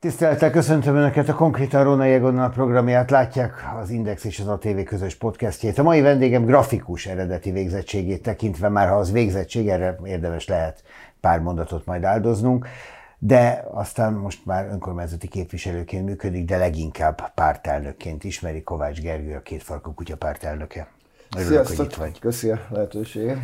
Tisztelettel köszöntöm Önöket a Konkrétan Róna Jegonnal programját. Látják az Index és az ATV közös podcastjét. A mai vendégem grafikus eredeti végzettségét tekintve, már ha az végzettség, erre érdemes lehet pár mondatot majd áldoznunk, de aztán most már önkormányzati képviselőként működik, de leginkább pártelnökként ismeri Kovács Gergő, a két farkú kutya pártelnöke. Örülök, Sziasztok. hogy itt vagy. Köszi a lehetőséget.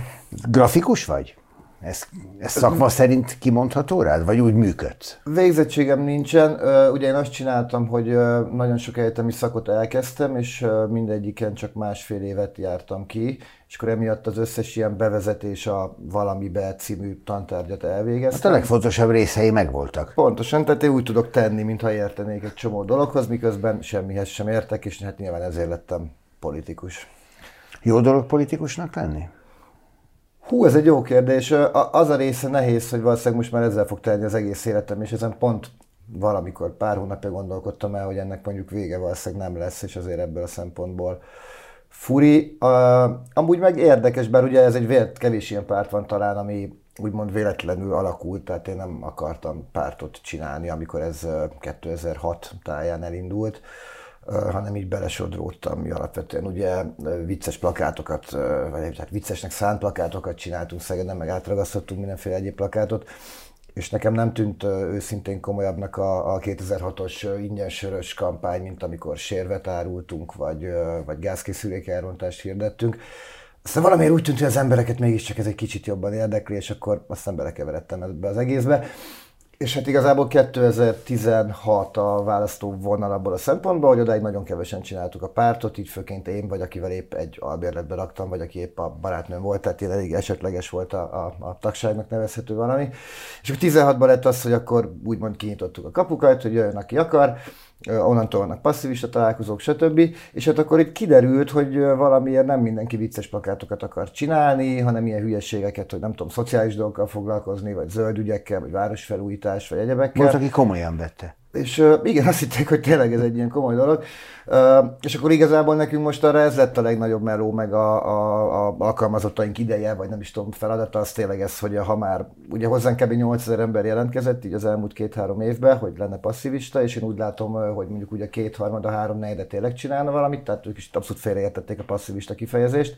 Grafikus vagy? Ez, ez szakma szerint kimondható rád, vagy úgy működsz? Végzettségem nincsen. Ugye én azt csináltam, hogy nagyon sok egyetemi szakot elkezdtem, és mindegyiken csak másfél évet jártam ki, és akkor emiatt az összes ilyen bevezetés a valamibe című tantárgyat elvégeztem. Hát a legfontosabb részei megvoltak. Pontosan, tehát én úgy tudok tenni, mintha értenék egy csomó dologhoz, miközben semmihez sem értek, és hát nyilván ezért lettem politikus. Jó dolog politikusnak lenni? Hú, ez egy jó kérdés. Az a része nehéz, hogy valószínűleg most már ezzel fog telni az egész életem, és ezen pont valamikor pár hónapja gondolkodtam el, hogy ennek mondjuk vége valószínűleg nem lesz, és azért ebből a szempontból furi. Uh, amúgy meg érdekes, bár ugye ez egy vélet, kevés ilyen párt van talán, ami úgymond véletlenül alakult, tehát én nem akartam pártot csinálni, amikor ez 2006 táján elindult. Uh, hanem így belesodródtam, mi alapvetően ugye vicces plakátokat, vagy hát viccesnek szánt plakátokat csináltunk Szegeden, meg átragasztottunk mindenféle egyéb plakátot, és nekem nem tűnt őszintén komolyabbnak a, a 2006-os ingyen sörös kampány, mint amikor sérvet árultunk, vagy, vagy gázkészülék elrontást hirdettünk. Aztán valamiért úgy tűnt, hogy az embereket mégiscsak ez egy kicsit jobban érdekli, és akkor aztán belekeveredtem ebbe az egészbe. És hát igazából 2016 a választó vonal abból a szempontból, hogy odáig nagyon kevesen csináltuk a pártot, így főként én, vagy akivel épp egy albérletbe raktam, vagy aki épp a barátnőm volt, tehát én elég esetleges volt a, a, a tagságnak nevezhető valami. És akkor 16-ban lett az, hogy akkor úgymond kinyitottuk a kapukat, hogy jöjjön, aki akar, onnantól vannak passzivista találkozók, stb. És hát akkor itt kiderült, hogy valamiért nem mindenki vicces plakátokat akar csinálni, hanem ilyen hülyeségeket, hogy nem tudom, szociális dolgokkal foglalkozni, vagy zöld ügyekkel, vagy városfelújítás, vagy egyebekkel. Volt, aki komolyan vette. És igen, azt hitték, hogy tényleg ez egy ilyen komoly dolog. És akkor igazából nekünk most arra ez lett a legnagyobb meló, meg a, a, a alkalmazottaink ideje, vagy nem is tudom, feladata, az tényleg ez, hogy ha már, ugye hozzánk kb. 8000 ember jelentkezett így az elmúlt két-három évben, hogy lenne passzivista, és én úgy látom, hogy mondjuk ugye két-harmad, a három negyedet tényleg csinálna valamit, tehát ők is abszolút félreértették a passzivista kifejezést.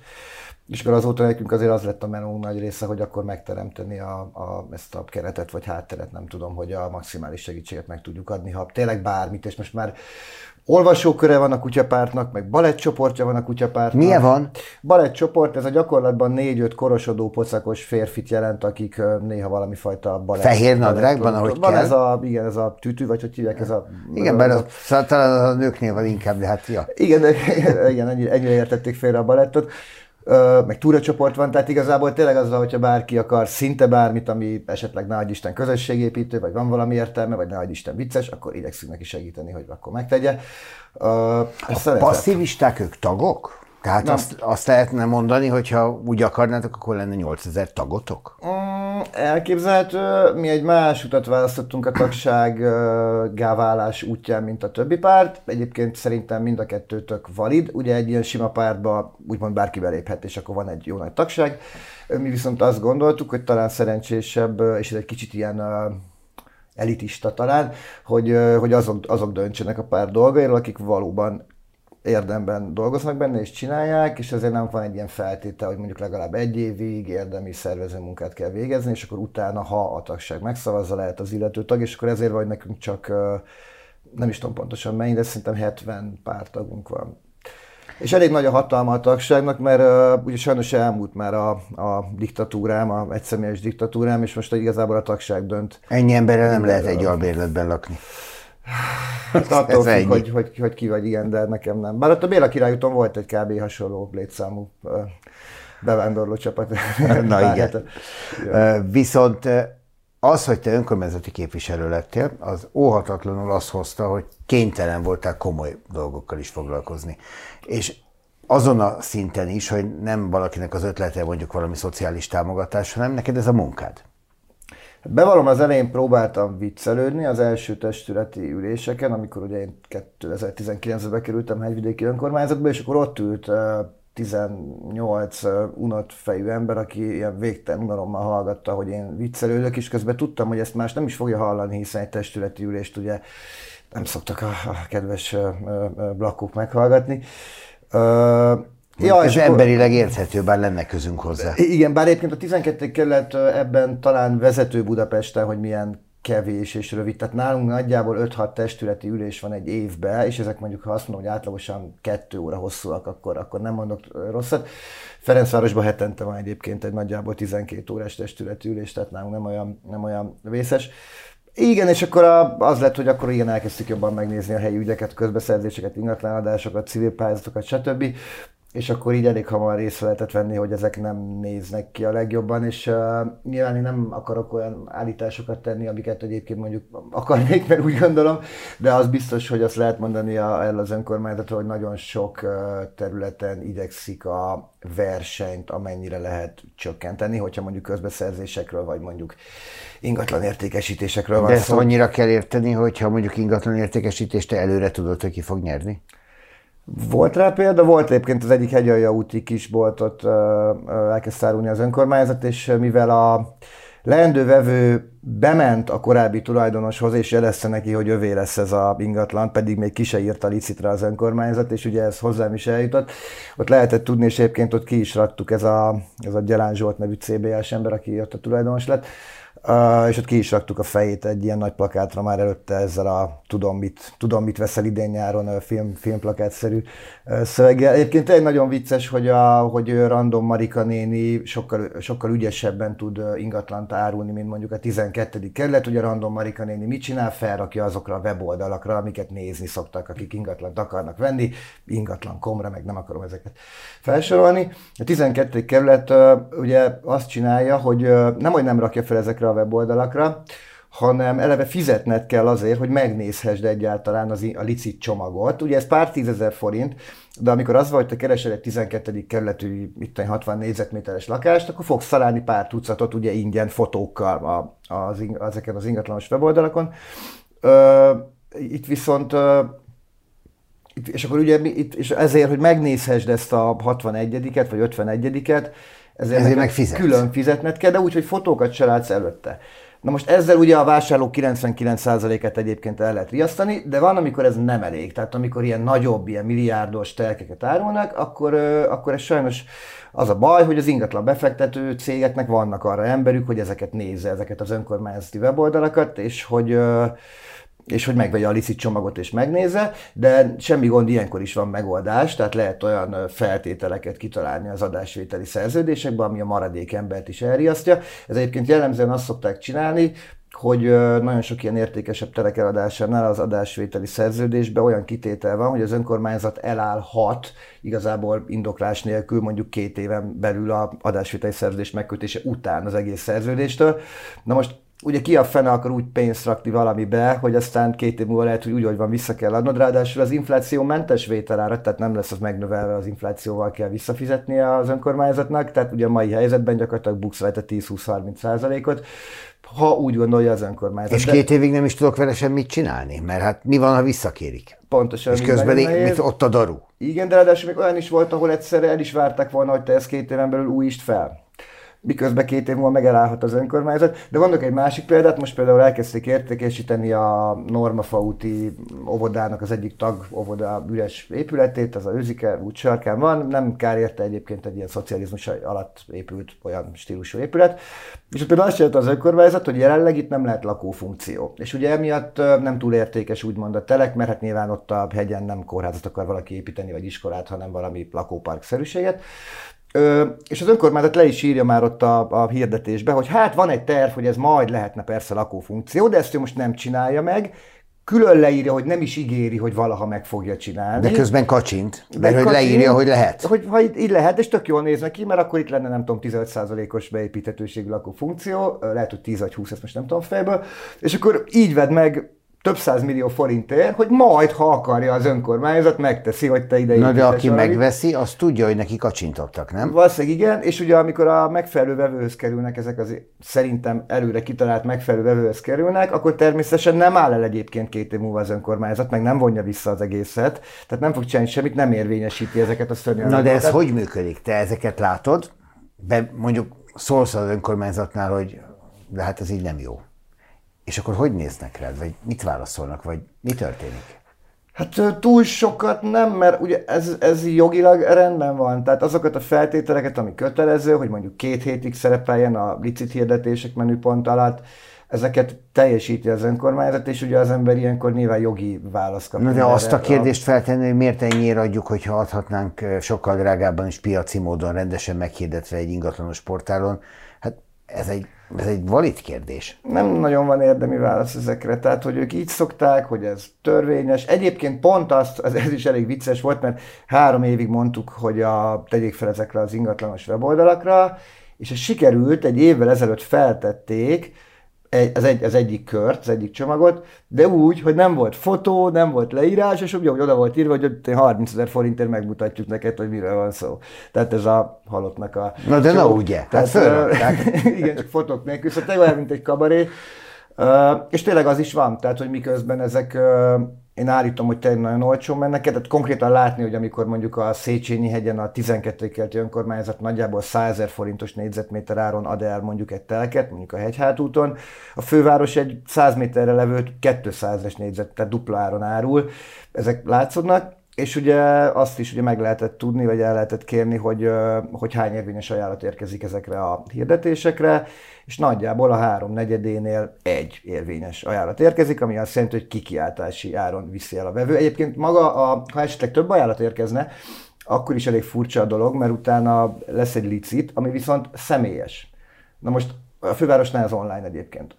És akkor azóta nekünk azért az lett a menú nagy része, hogy akkor megteremteni a, a, ezt a keretet vagy hátteret, nem tudom, hogy a maximális segítséget meg tudjuk adni, ha tényleg bármit, és most már olvasóköre van a kutyapártnak, meg balettcsoportja van a kutyapártnak. Milyen van? Balettcsoport, ez a gyakorlatban négy-öt korosodó, pocakos férfit jelent, akik néha valami fajta balett. Fehér nadrágban, ahogy van kell. ez a, igen, ez a tütű, vagy hogy hívják, ez a... Igen, bár az, talán a nőknél van inkább, de hát ja. Igen, igen ennyire, ennyire értették félre a balettot meg túracsoport van, tehát igazából tényleg az, hogyha bárki akar szinte bármit, ami esetleg nagy Isten közösségépítő, vagy van valami értelme, vagy nagy Isten vicces, akkor igyekszünk neki segíteni, hogy akkor megtegye. Uh, a passzivisták ők tagok? Tehát azt, azt lehetne mondani, hogy ha úgy akarnátok, akkor lenne 8000 tagotok? Mm, elképzelhető. Mi egy más utat választottunk a tagság gáválás útján, mint a többi párt. Egyébként szerintem mind a kettőtök valid. Ugye egy ilyen sima pártba úgymond bárki beléphet, és akkor van egy jó nagy tagság. Mi viszont azt gondoltuk, hogy talán szerencsésebb, és ez egy kicsit ilyen elitista talán, hogy, hogy azok, azok döntsenek a pár dolgairól, akik valóban érdemben dolgoznak benne és csinálják, és ezért nem van egy ilyen feltétel, hogy mondjuk legalább egy évig érdemi szervező munkát kell végezni, és akkor utána, ha a tagság megszavazza, lehet az illető tag, és akkor ezért vagy nekünk csak nem is tudom pontosan mennyi, de szerintem 70 pár tagunk van. És elég nagy a hatalma a tagságnak, mert uh, ugye sajnos elmúlt már a, a diktatúrám, a egyszemélyes diktatúrám, és most igazából a tagság dönt. Ennyi emberrel nem lehet egy albérletben lakni. Hát attól függ, hogy, hogy, hogy, ki vagy ilyen, de nekem nem. Bár ott a Béla királyúton volt egy kb. hasonló létszámú bevándorló csapat. Na igen. Hát, Viszont az, hogy te önkormányzati képviselő lettél, az óhatatlanul azt hozta, hogy kénytelen voltál komoly dolgokkal is foglalkozni. És azon a szinten is, hogy nem valakinek az ötlete mondjuk valami szociális támogatás, hanem neked ez a munkád. Bevallom, az elején próbáltam viccelődni az első testületi üléseken, amikor ugye én 2019-ben kerültem hegyvidéki önkormányzatba, és akkor ott ült 18 unott fejű ember, aki ilyen végtelen unalommal hallgatta, hogy én viccelődök, és közben tudtam, hogy ezt más nem is fogja hallani, hiszen egy testületi ülést ugye nem szoktak a, kedves blakkok meghallgatni. Ja, ez emberileg érthető, bár lenne közünk hozzá. Igen, bár egyébként a 12. kerület ebben talán vezető Budapesten, hogy milyen kevés és rövid. Tehát nálunk nagyjából 5-6 testületi ülés van egy évben, és ezek mondjuk, ha azt mondom, hogy átlagosan 2 óra hosszúak, akkor, akkor nem mondok rosszat. Ferencvárosban hetente van egyébként egy nagyjából 12 órás testületi ülés, tehát nálunk nem olyan, nem olyan vészes. Igen, és akkor az lett, hogy akkor igen, elkezdtük jobban megnézni a helyi ügyeket, közbeszerzéseket, ingatlanadásokat, civil pályázatokat, stb és akkor így elég hamar részt lehetett venni, hogy ezek nem néznek ki a legjobban, és uh, nyilván én nem akarok olyan állításokat tenni, amiket egyébként mondjuk akarnék, mert úgy gondolom, de az biztos, hogy azt lehet mondani a, el az önkormányzat, hogy nagyon sok uh, területen idegszik a versenyt, amennyire lehet csökkenteni, hogyha mondjuk közbeszerzésekről, vagy mondjuk ingatlan értékesítésekről van De ezt szó. annyira kell érteni, hogyha mondjuk ingatlan értékesítést te előre tudod, hogy ki fog nyerni? Volt rá példa, volt egyébként az egyik hegyalja úti kisboltot elkezdte árulni az önkormányzat, és mivel a leendő vevő bement a korábbi tulajdonoshoz, és jelezte neki, hogy övé lesz ez a ingatlan, pedig még ki se írta licitra az önkormányzat, és ugye ez hozzám is eljutott. Ott lehetett tudni, és egyébként ott ki is raktuk ez a, ez a Gyalán Zsolt nevű CBS ember, aki ott a tulajdonos lett, Uh, és ott ki is raktuk a fejét egy ilyen nagy plakátra már előtte ezzel a tudom mit, tudom mit veszel idén nyáron film, filmplakátszerű szöveggel. Egyébként egy nagyon vicces, hogy, a, hogy Random Marika néni sokkal, sokkal ügyesebben tud ingatlant árulni, mint mondjuk a 12. kerület. Ugye Random Marika néni mit csinál? Felrakja azokra a weboldalakra, amiket nézni szoktak, akik ingatlant akarnak venni. Ingatlan komra, meg nem akarom ezeket felsorolni. A 12. kerület ugye azt csinálja, hogy nem, hogy nem rakja fel ezekre a weboldalakra, hanem eleve fizetned kell azért, hogy megnézhessd egyáltalán az, a licit csomagot. Ugye ez pár tízezer forint, de amikor az volt, hogy te keresel egy 12. kerületű, itt 60 négyzetméteres lakást, akkor fogsz találni pár tucatot ugye ingyen fotókkal a, az, ezeken az ingatlanos weboldalakon. Ö, itt viszont ö, és akkor ugye itt, és ezért, hogy megnézhessd ezt a 61-et vagy 51-et, ezért, ezért meg fizet. külön fizetned kell, de úgy, hogy fotókat se látsz előtte. Na most ezzel ugye a vásárlók 99%-et egyébként el lehet riasztani, de van, amikor ez nem elég. Tehát amikor ilyen nagyobb, ilyen milliárdos telkeket árulnak, akkor, akkor ez sajnos az a baj, hogy az ingatlan befektető cégeknek vannak arra emberük, hogy ezeket nézze, ezeket az önkormányzati weboldalakat, és hogy és hogy megvegye a licit csomagot és megnézze, de semmi gond, ilyenkor is van megoldás, tehát lehet olyan feltételeket kitalálni az adásvételi szerződésekben, ami a maradék embert is elriasztja. Ez egyébként jellemzően azt szokták csinálni, hogy nagyon sok ilyen értékesebb terek eladásánál az adásvételi szerződésben olyan kitétel van, hogy az önkormányzat elállhat igazából indoklás nélkül mondjuk két éven belül a adásvételi szerződés megkötése után az egész szerződéstől. Na most ugye ki a fene akar úgy pénzt rakni valamibe, hogy aztán két év múlva lehet, hogy úgy, hogy van, vissza kell adnod, ráadásul az infláció mentes vételára, tehát nem lesz az megnövelve, az inflációval kell visszafizetni az önkormányzatnak, tehát ugye a mai helyzetben gyakorlatilag buksz rajta 10-20-30 százalékot, ha úgy gondolja az önkormányzat. És két évig nem is tudok vele semmit csinálni, mert hát mi van, ha visszakérik? Pontosan. És közben mit ott a daru. Igen, de ráadásul még olyan is volt, ahol egyszerre el is várták volna, hogy te ezt két éven belül újítsd fel miközben két év múlva megelállhat az önkormányzat. De vannak egy másik példát, most például elkezdték értékesíteni a Normafa úti óvodának az egyik tag óvoda üres épületét, az a Őzike út sarkán van, nem kár érte egyébként egy ilyen szocializmus alatt épült olyan stílusú épület. És például azt csinálta az önkormányzat, hogy jelenleg itt nem lehet lakófunkció. És ugye emiatt nem túl értékes úgymond a telek, mert hát nyilván ott a hegyen nem kórházat akar valaki építeni, vagy iskolát, hanem valami lakópark-szerűséget. Ö, és az önkormányzat le is írja már ott a, a hirdetésbe, hogy hát van egy terv, hogy ez majd lehetne persze lakófunkció, de ezt ő most nem csinálja meg, külön leírja, hogy nem is ígéri, hogy valaha meg fogja csinálni. De közben kacsint, mert hogy kacsint, leírja, hogy lehet. Hogy ha így, így lehet, és tök jól néznek ki, mert akkor itt lenne nem tudom 15%-os beépíthetőségű lakófunkció, lehet, hogy 10 vagy 20, ezt most nem tudom fejből, és akkor így vedd meg több száz millió forintért, hogy majd, ha akarja az önkormányzat, megteszi, hogy te ide Na de aki valamit. megveszi, az tudja, hogy neki kacsintottak, nem? Valószínűleg igen, és ugye amikor a megfelelő vevőhöz kerülnek, ezek az szerintem előre kitalált megfelelő vevőhöz kerülnek, akkor természetesen nem áll el egyébként két év múlva az önkormányzat, meg nem vonja vissza az egészet, tehát nem fog csinálni semmit, nem érvényesíti ezeket a szörnyű Na de ez hogy működik? Te ezeket látod? Be, mondjuk szólsz az önkormányzatnál, hogy de hát ez így nem jó. És akkor hogy néznek rád, vagy mit válaszolnak, vagy mi történik? Hát túl sokat nem, mert ugye ez, ez jogilag rendben van. Tehát azokat a feltételeket, ami kötelező, hogy mondjuk két hétig szerepeljen a licit hirdetések menüpont alatt, ezeket teljesíti az önkormányzat, és ugye az ember ilyenkor nyilván jogi választ kap. Na de azt a kérdést feltenni, hogy miért ennyire adjuk, hogyha adhatnánk sokkal drágábban is piaci módon rendesen meghirdetve egy ingatlanos portálon, hát ez egy ez egy valid kérdés. Nem nagyon van érdemi válasz ezekre, tehát hogy ők így szokták, hogy ez törvényes. Egyébként pont azt, ez, ez is elég vicces volt, mert három évig mondtuk, hogy a, tegyék fel ezekre az ingatlanos weboldalakra, és ez sikerült, egy évvel ezelőtt feltették, az, egy, az egyik kört, az egyik csomagot, de úgy, hogy nem volt fotó, nem volt leírás, és hogy oda volt írva, hogy 30 ezer forintért megmutatjuk neked, hogy miről van szó. Tehát ez a halottnak a... Na de na ugye, tehát, tehát igen, csak fotók nélkül, szóval tényleg mint egy kabaré. Uh, és tényleg az is van, tehát hogy miközben ezek uh, én állítom, hogy tényleg nagyon olcsó mennek, tehát konkrétan látni, hogy amikor mondjuk a Széchenyi hegyen a 12. keleti önkormányzat nagyjából 100 ezer forintos négyzetméter áron ad el mondjuk egy telket, mondjuk a hegyhátúton, a főváros egy 100 méterre levőt 200-es négyzet, tehát dupla áron árul, ezek látszódnak, és ugye azt is ugye meg lehetett tudni, vagy el lehetett kérni, hogy, hogy hány érvényes ajánlat érkezik ezekre a hirdetésekre, és nagyjából a három negyedénél egy érvényes ajánlat érkezik, ami azt jelenti, hogy kikiáltási áron viszi el a vevő. Egyébként maga, a, ha esetleg több ajánlat érkezne, akkor is elég furcsa a dolog, mert utána lesz egy licit, ami viszont személyes. Na most a fővárosnál ez online egyébként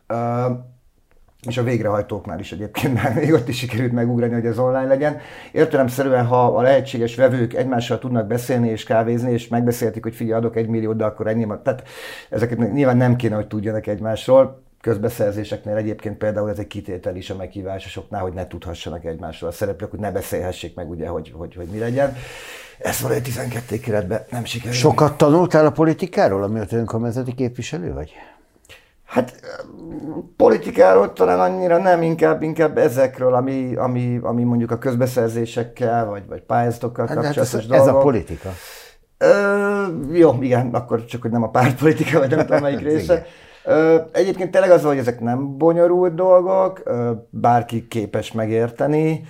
és a végrehajtóknál is egyébként már még ott is sikerült megugrani, hogy ez online legyen. Értelemszerűen, ha a lehetséges vevők egymással tudnak beszélni és kávézni, és megbeszélték, hogy figyelj, adok egy milliót, de akkor ennyi. Tehát ezeket nyilván nem kéne, hogy tudjanak egymásról. Közbeszerzéseknél egyébként például ez egy kitétel is a meghívásosoknál, hogy ne tudhassanak egymásról a szereplők, hogy ne beszélhessék meg, ugye, hogy, hogy, hogy mi legyen. Ez van egy 12 keretben, nem sikerült. Sokat tanultál a politikáról, amiatt önkormányzati képviselő vagy? Hát politikáról talán annyira nem, inkább, inkább ezekről, ami, ami, ami mondjuk a közbeszerzésekkel, vagy, vagy pályázatokkal hát, kapcsolatos hát ez, dolgok. Ez a politika. Ö, jó, igen, akkor csak, hogy nem a pártpolitika, vagy nem tudom melyik része. Ö, egyébként tényleg az, hogy ezek nem bonyolult dolgok, ö, bárki képes megérteni.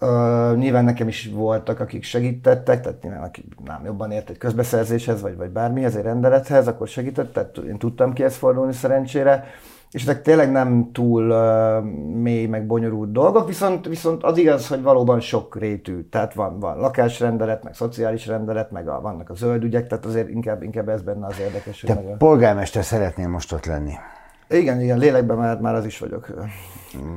Uh, nyilván nekem is voltak, akik segítettek, tehát nyilván aki nem jobban ért egy közbeszerzéshez, vagy, vagy bármihez, egy rendelethez, akkor segített, tehát én tudtam kihez fordulni szerencsére, és ezek tényleg nem túl uh, mély, meg bonyolult dolgok, viszont, viszont az igaz, hogy valóban sok rétű, tehát van, van lakásrendelet, meg szociális rendelet, meg a, vannak a zöld ügyek, tehát azért inkább, inkább ez benne az érdekes. Te nagyon... polgármester szeretnél most ott lenni. Igen, igen, lélekben már, már az is vagyok.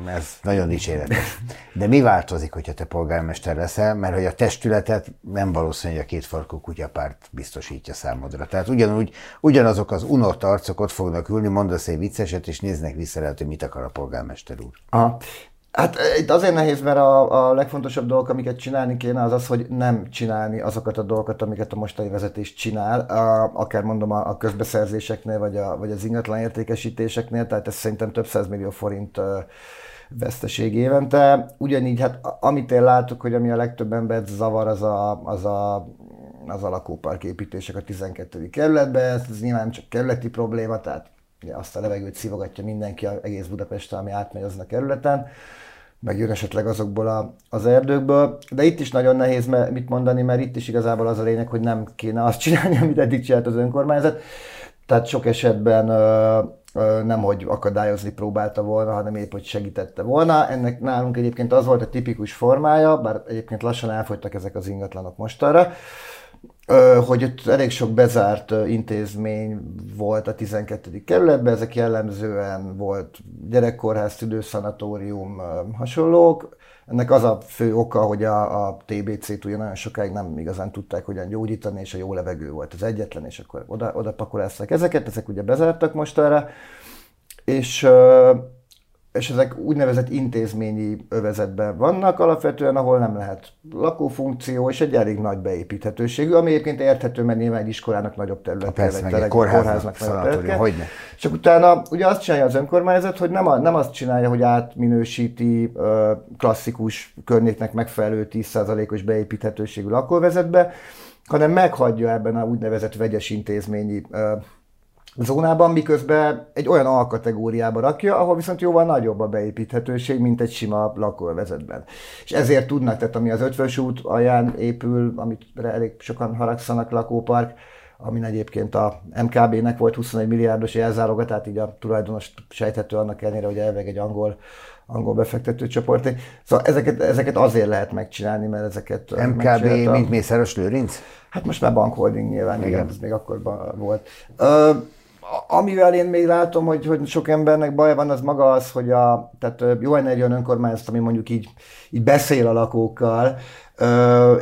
Ez nagyon dicséretes. De mi változik, hogyha te polgármester leszel? Mert hogy a testületet nem valószínű, hogy a kétfarkú kutyapárt biztosítja számodra. Tehát ugyanúgy, ugyanazok az unott arcok ott fognak ülni, mondasz egy vicceset, és néznek vissza lehet, hogy mit akar a polgármester úr. Aha. Hát eh, itt azért nehéz, mert a, a legfontosabb dolgok, amiket csinálni kéne, az az, hogy nem csinálni azokat a dolgokat, amiket a mostani vezetés csinál, a, akár mondom a, a közbeszerzéseknél, vagy, a, vagy az ingatlan értékesítéseknél, tehát ez szerintem több millió forint veszteség évente. Ugyanígy, hát amit én látok, hogy ami a legtöbb embert zavar, az a, az a az a lakópark építések a 12. kerületben, ez nyilván csak kerületi probléma, tehát ugye azt a levegőt szívogatja mindenki egész Budapesten, ami átmegy azon a kerületen meg jön esetleg azokból a, az erdőkből. De itt is nagyon nehéz mit mondani, mert itt is igazából az a lényeg, hogy nem kéne azt csinálni, amit eddig csinált az önkormányzat. Tehát sok esetben nem, hogy akadályozni próbálta volna, hanem épp, hogy segítette volna. Ennek nálunk egyébként az volt a tipikus formája, bár egyébként lassan elfogytak ezek az ingatlanok mostanra, hogy ott elég sok bezárt intézmény volt a 12. kerületben, ezek jellemzően volt gyerekkorház, tüdőszanatórium, hasonlók. Ennek az a fő oka, hogy a, a TBC-t ugye nagyon sokáig nem igazán tudták hogyan gyógyítani, és a jó levegő volt az egyetlen, és akkor oda, oda pakolázták ezeket, ezek ugye bezártak most erre. És és ezek úgynevezett intézményi övezetben vannak alapvetően, ahol nem lehet lakófunkció, és egy elég nagy beépíthetőségű, ami egyébként érthető, mert nyilván egy iskolának nagyobb területe, Persze, meg egy kórháznak, kórháznak hogyne. Csak utána ugye azt csinálja az önkormányzat, hogy nem, a, nem azt csinálja, hogy átminősíti klasszikus környéknek megfelelő 10%-os beépíthetőségű lakóvezetbe, hanem meghagyja ebben a úgynevezett vegyes intézményi zónában, miközben egy olyan alkategóriába rakja, ahol viszont jóval nagyobb a beépíthetőség, mint egy sima lakóvezetben. És ezért tudnak, tehát ami az ötvös út alján épül, amit elég sokan haragszanak lakópark, ami egyébként a MKB-nek volt 21 milliárdos jelzáloga, tehát így a tulajdonos sejthető annak ellenére, hogy elveg egy angol angol befektető csoport. Szóval ezeket, ezeket azért lehet megcsinálni, mert ezeket MKB, mint Mészáros Lőrinc? Hát most már bankholding nyilván, igen, igen ez még akkor volt. Uh, amivel én még látom, hogy, hogy sok embernek baj van, az maga az, hogy a, tehát jó olyan önkormányzat, ami mondjuk így, így beszél a lakókkal.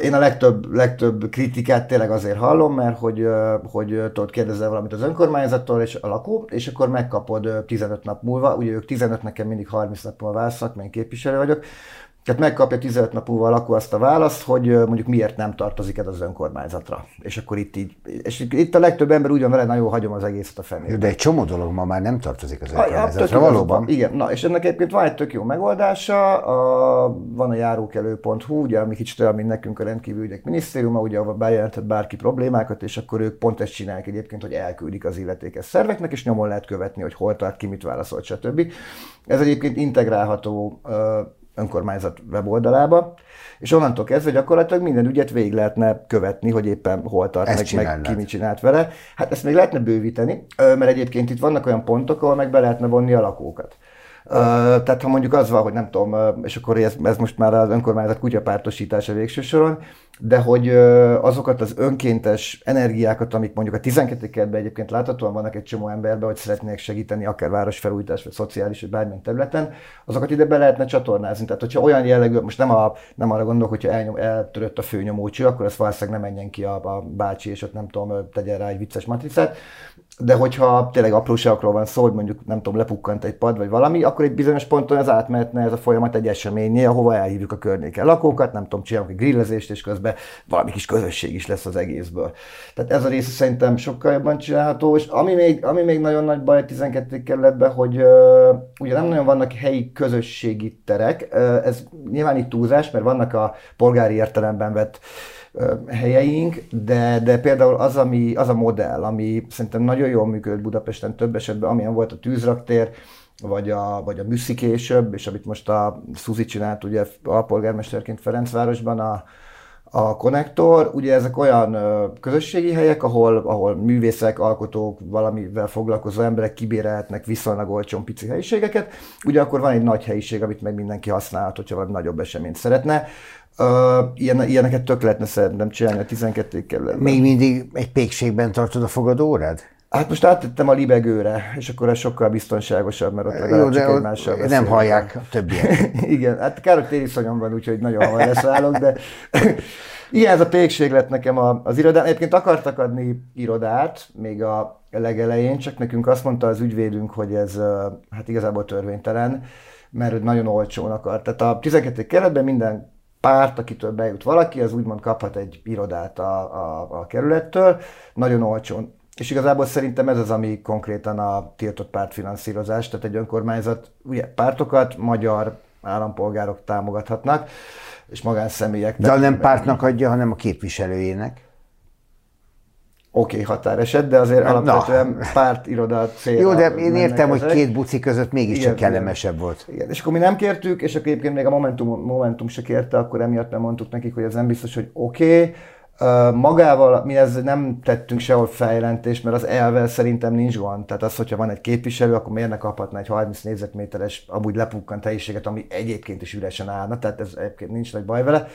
Én a legtöbb, legtöbb kritikát tényleg azért hallom, mert hogy, hogy tudod, kérdezel valamit az önkormányzattól és a lakó, és akkor megkapod 15 nap múlva, ugye ők 15 nekem mindig 30 nap múlva válaszolnak, mert én képviselő vagyok, tehát megkapja 15 nap múlva a lakó azt a választ, hogy mondjuk miért nem tartozik ez az önkormányzatra. És akkor itt így, és itt a legtöbb ember úgy van vele, nagyon hagyom az egészet a fenébe. De egy csomó dolog ma már nem tartozik az önkormányzatra, ja, valóban. Igen, na és ennek egyébként van egy tök jó megoldása, a, van a járókelő.hu, ugye, ami kicsit olyan, mint nekünk a rendkívül ügyek minisztériuma, ugye, ahol bejelentett bárki problémákat, és akkor ők pont ezt csinálják egyébként, hogy elküldik az illetékes szerveknek, és nyomon lehet követni, hogy hol tart, ki mit válaszolt, stb. Ez egyébként integrálható önkormányzat weboldalába, és onnantól kezdve gyakorlatilag minden ügyet végig lehetne követni, hogy éppen hol tart, meg, meg ki mit csinált vele. Hát ezt még lehetne bővíteni, mert egyébként itt vannak olyan pontok, ahol meg be lehetne vonni a lakókat. Tehát ha mondjuk az van, hogy nem tudom, és akkor ez, ez most már az önkormányzat kutyapártosítása végső soron, de hogy azokat az önkéntes energiákat, amik mondjuk a 12 kertben egyébként láthatóan vannak egy csomó emberben, hogy szeretnék segíteni akár városfelújítás, vagy szociális, vagy bármilyen területen, azokat ide be lehetne csatornázni. Tehát, hogyha olyan jellegű, most nem, a, nem arra gondolok, hogyha elnyom, eltörött a főnyomócső, akkor ez valószínűleg nem menjen ki a, a bácsi, és ott nem tudom, tegyen rá egy vicces matricát, de hogyha tényleg apróságokról van szó, hogy mondjuk nem tudom, lepukkant egy pad vagy valami, akkor egy bizonyos ponton ez átmehetne ez a folyamat egy eseményé, ahova elhívjuk a környéken lakókat, nem tudom, csinálunk egy grillezést, és közben valami kis közösség is lesz az egészből. Tehát ez a része szerintem sokkal jobban csinálható, és ami még, ami még nagyon nagy baj a 12. kerületben, hogy uh, ugye nem nagyon vannak helyi közösségi terek, uh, ez nyilván itt túlzás, mert vannak a polgári értelemben vett helyeink, de, de például az, ami, az a modell, ami szerintem nagyon jól működött Budapesten több esetben, amilyen volt a tűzraktér, vagy a, vagy a műszi később, és amit most a Szuzi csinált ugye a polgármesterként Ferencvárosban, a, a konnektor, ugye ezek olyan közösségi helyek, ahol, ahol művészek, alkotók, valamivel foglalkozó emberek kibérelhetnek viszonylag olcsón pici helyiségeket, ugye akkor van egy nagy helyiség, amit meg mindenki használhat, hogyha valami nagyobb eseményt szeretne. Uh, ilyen, ilyeneket tök lehetne szerintem csinálni a 12 kerületben. Még mindig egy pékségben tartod a fogadórád? Hát most áttettem a libegőre, és akkor ez sokkal biztonságosabb, mert ott legalább csak egymással Nem beszélünk. hallják a többiek. Igen, hát kár, hogy tériszonyom van, úgyhogy nagyon hamar leszállok, de ilyen ez a pékség lett nekem az irodán. Egyébként akartak adni irodát még a legelején, csak nekünk azt mondta az ügyvédünk, hogy ez hát igazából törvénytelen, mert nagyon olcsón akart. Tehát a 12. keretben minden párt, akitől bejut valaki, az úgymond kaphat egy irodát a, a, a kerülettől, nagyon olcsón. És igazából szerintem ez az, ami konkrétan a tiltott pártfinanszírozás, tehát egy önkormányzat, ugye pártokat magyar állampolgárok támogathatnak, és magánszemélyek. De nem pártnak adja, hanem a képviselőjének oké okay, határeset, de azért Na. alapvetően párt iroda célra Jó, de én értem, ezek. hogy két buci között mégiscsak kellemesebb igen. volt. Igen, és akkor mi nem kértük, és akkor egyébként még a Momentum, Momentum se kérte, akkor emiatt nem mondtuk nekik, hogy ez nem biztos, hogy oké. Okay. Magával mi ez nem tettünk sehol feljelentést, mert az elvel szerintem nincs gond. Tehát az, hogyha van egy képviselő, akkor miért ne kaphatna egy 30 négyzetméteres, amúgy lepukkant helyiséget, ami egyébként is üresen állna, tehát ez egyébként nincs nagy baj vele.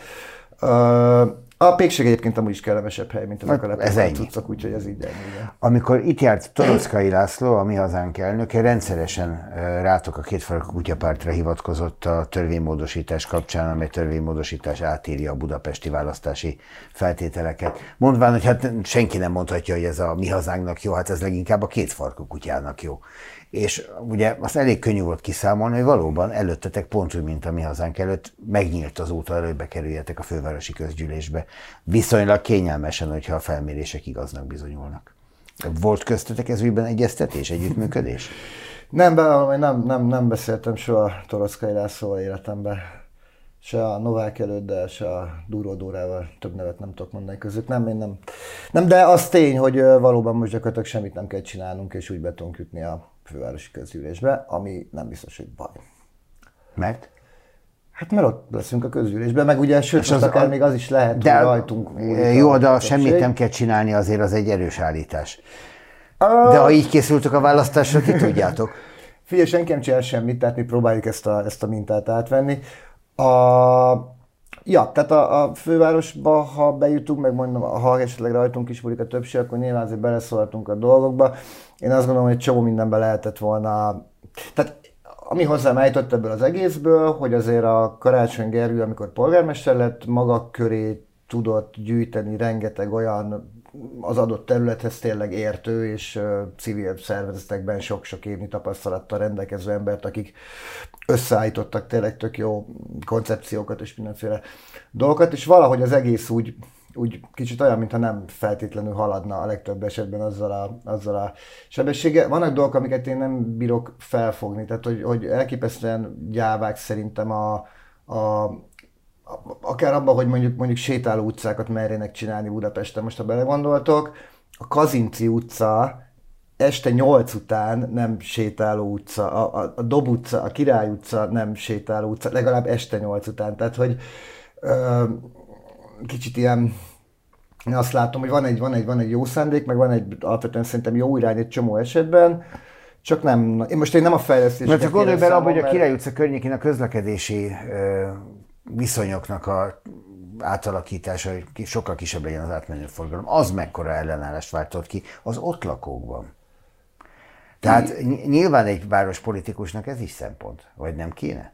A pékség egyébként amúgy is kellemesebb hely, mint ezek a Hát ez ennyi. cuccok, úgyhogy ez így igen. Amikor itt járt Toroszkai László, a mi hazánk elnöke, rendszeresen rátok a kétfarkú kutyapártra hivatkozott a törvénymódosítás kapcsán, amely törvénymódosítás átírja a budapesti választási feltételeket. Mondván, hogy hát senki nem mondhatja, hogy ez a mi hazánknak jó, hát ez leginkább a kétfarkú kutyának jó. És ugye azt elég könnyű volt kiszámolni, hogy valóban előttetek pont úgy, mint a mi hazánk előtt, megnyílt az út arra, hogy bekerüljetek a fővárosi közgyűlésbe. Viszonylag kényelmesen, hogyha a felmérések igaznak bizonyulnak. Volt köztetek ez ügyben egyeztetés, együttműködés? Nem, bevallom, nem, nem, nem beszéltem soha Toroszkai Lászlóval életemben. Se a Novák előtt, se a Duró Dórával több nevet nem tudok mondani között. Nem, én nem. Nem, de az tény, hogy valóban most gyakorlatilag semmit nem kell csinálnunk, és úgy be tudunk jutni a fővárosi közgyűlésbe, ami nem biztos, hogy baj. Mert? Hát mert ott leszünk a közgyűlésben, meg ugye, sőt, az akár a- még az is lehet, De, hogy rajtunk jó, a de semmit nem kell csinálni, azért az egy erős állítás. De ha így készültök a választásra, ki tudjátok. Figyelj, senki nem csinál semmit, tehát mi próbáljuk ezt a, ezt a mintát átvenni. A, ja, tehát a, a fővárosba, ha bejutunk, meg mondom, ha esetleg rajtunk is múlik a többség, akkor nyilván azért beleszólhatunk a dolgokba. Én azt gondolom, hogy csomó mindenbe lehetett volna. Tehát ami hozzám eljutott ebből az egészből, hogy azért a Karácsony Gergő, amikor polgármester lett, maga köré tudott gyűjteni rengeteg olyan az adott területhez tényleg értő és civil szervezetekben sok-sok évnyi tapasztalattal rendelkező embert, akik összeállítottak tényleg tök jó koncepciókat és mindenféle dolgokat, és valahogy az egész úgy, úgy kicsit olyan, mintha nem feltétlenül haladna a legtöbb esetben azzal a, azzal a sebességgel. Vannak dolgok, amiket én nem bírok felfogni, tehát hogy, hogy elképesztően gyávák szerintem a, a, akár abban, hogy mondjuk, mondjuk sétáló utcákat merjenek csinálni Budapesten, most ha belegondoltok, a Kazinci utca este 8 után nem sétáló utca, a, a, a Dob utca, a Király utca nem sétáló utca, legalább este 8 után. Tehát, hogy ö, kicsit ilyen, én azt látom, hogy van egy, van egy, van egy jó szándék, meg van egy alapvetően szerintem jó irány egy csomó esetben, csak nem, én most én nem a fejlesztés. Mert csak gondolj bele abba, hogy a Király utca környékén a közlekedési ö, viszonyoknak a átalakítása, hogy sokkal kisebb legyen az átmenő forgalom, az mekkora ellenállást váltott ki az ott lakókban. Tehát ny- nyilván egy várospolitikusnak ez is szempont, vagy nem kéne?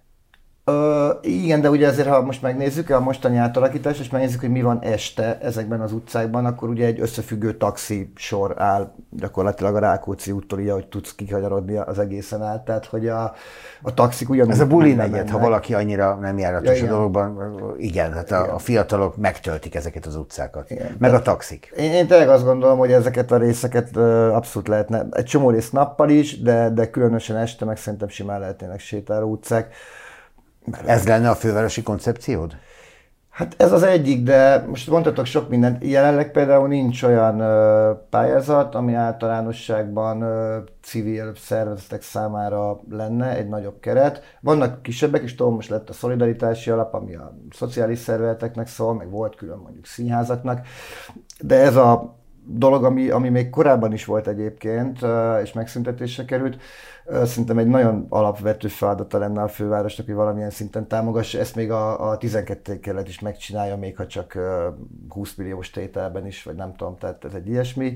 Ö, igen, de ugye azért, ha most megnézzük a mostani átalakítást, és megnézzük, hogy mi van este ezekben az utcákban, akkor ugye egy összefüggő taxi sor áll gyakorlatilag a Rákóczi úttól, így, ahogy tudsz kikanyarodni az egészen át. Tehát, hogy a, a taxik ugyanúgy... Ez a buli negyed, ha valaki annyira nem járatos Ja, a dologban, igen, hát a, a fiatalok megtöltik ezeket az utcákat. Igen. Meg a taxik. Én, én tényleg azt gondolom, hogy ezeket a részeket abszolút lehetne, egy csomó rész nappal is, de, de különösen este meg szerintem simán lehetnének sétáló utcák. Ez lenne a fővárosi koncepciód? Hát ez az egyik, de most mondhatok sok mindent. Jelenleg például nincs olyan pályázat, ami általánosságban civil szervezetek számára lenne, egy nagyobb keret. Vannak kisebbek is, tudom, most lett a szolidaritási alap, ami a szociális szervezeteknek szól, meg volt külön mondjuk színházaknak, de ez a dolog, ami, ami még korábban is volt egyébként, és megszüntetésre került, szerintem egy nagyon alapvető feladata lenne a fővárosnak, hogy valamilyen szinten támogassa. Ezt még a, a 12. kerület is megcsinálja, még ha csak ö, 20 milliós tételben is, vagy nem tudom, tehát ez egy ilyesmi.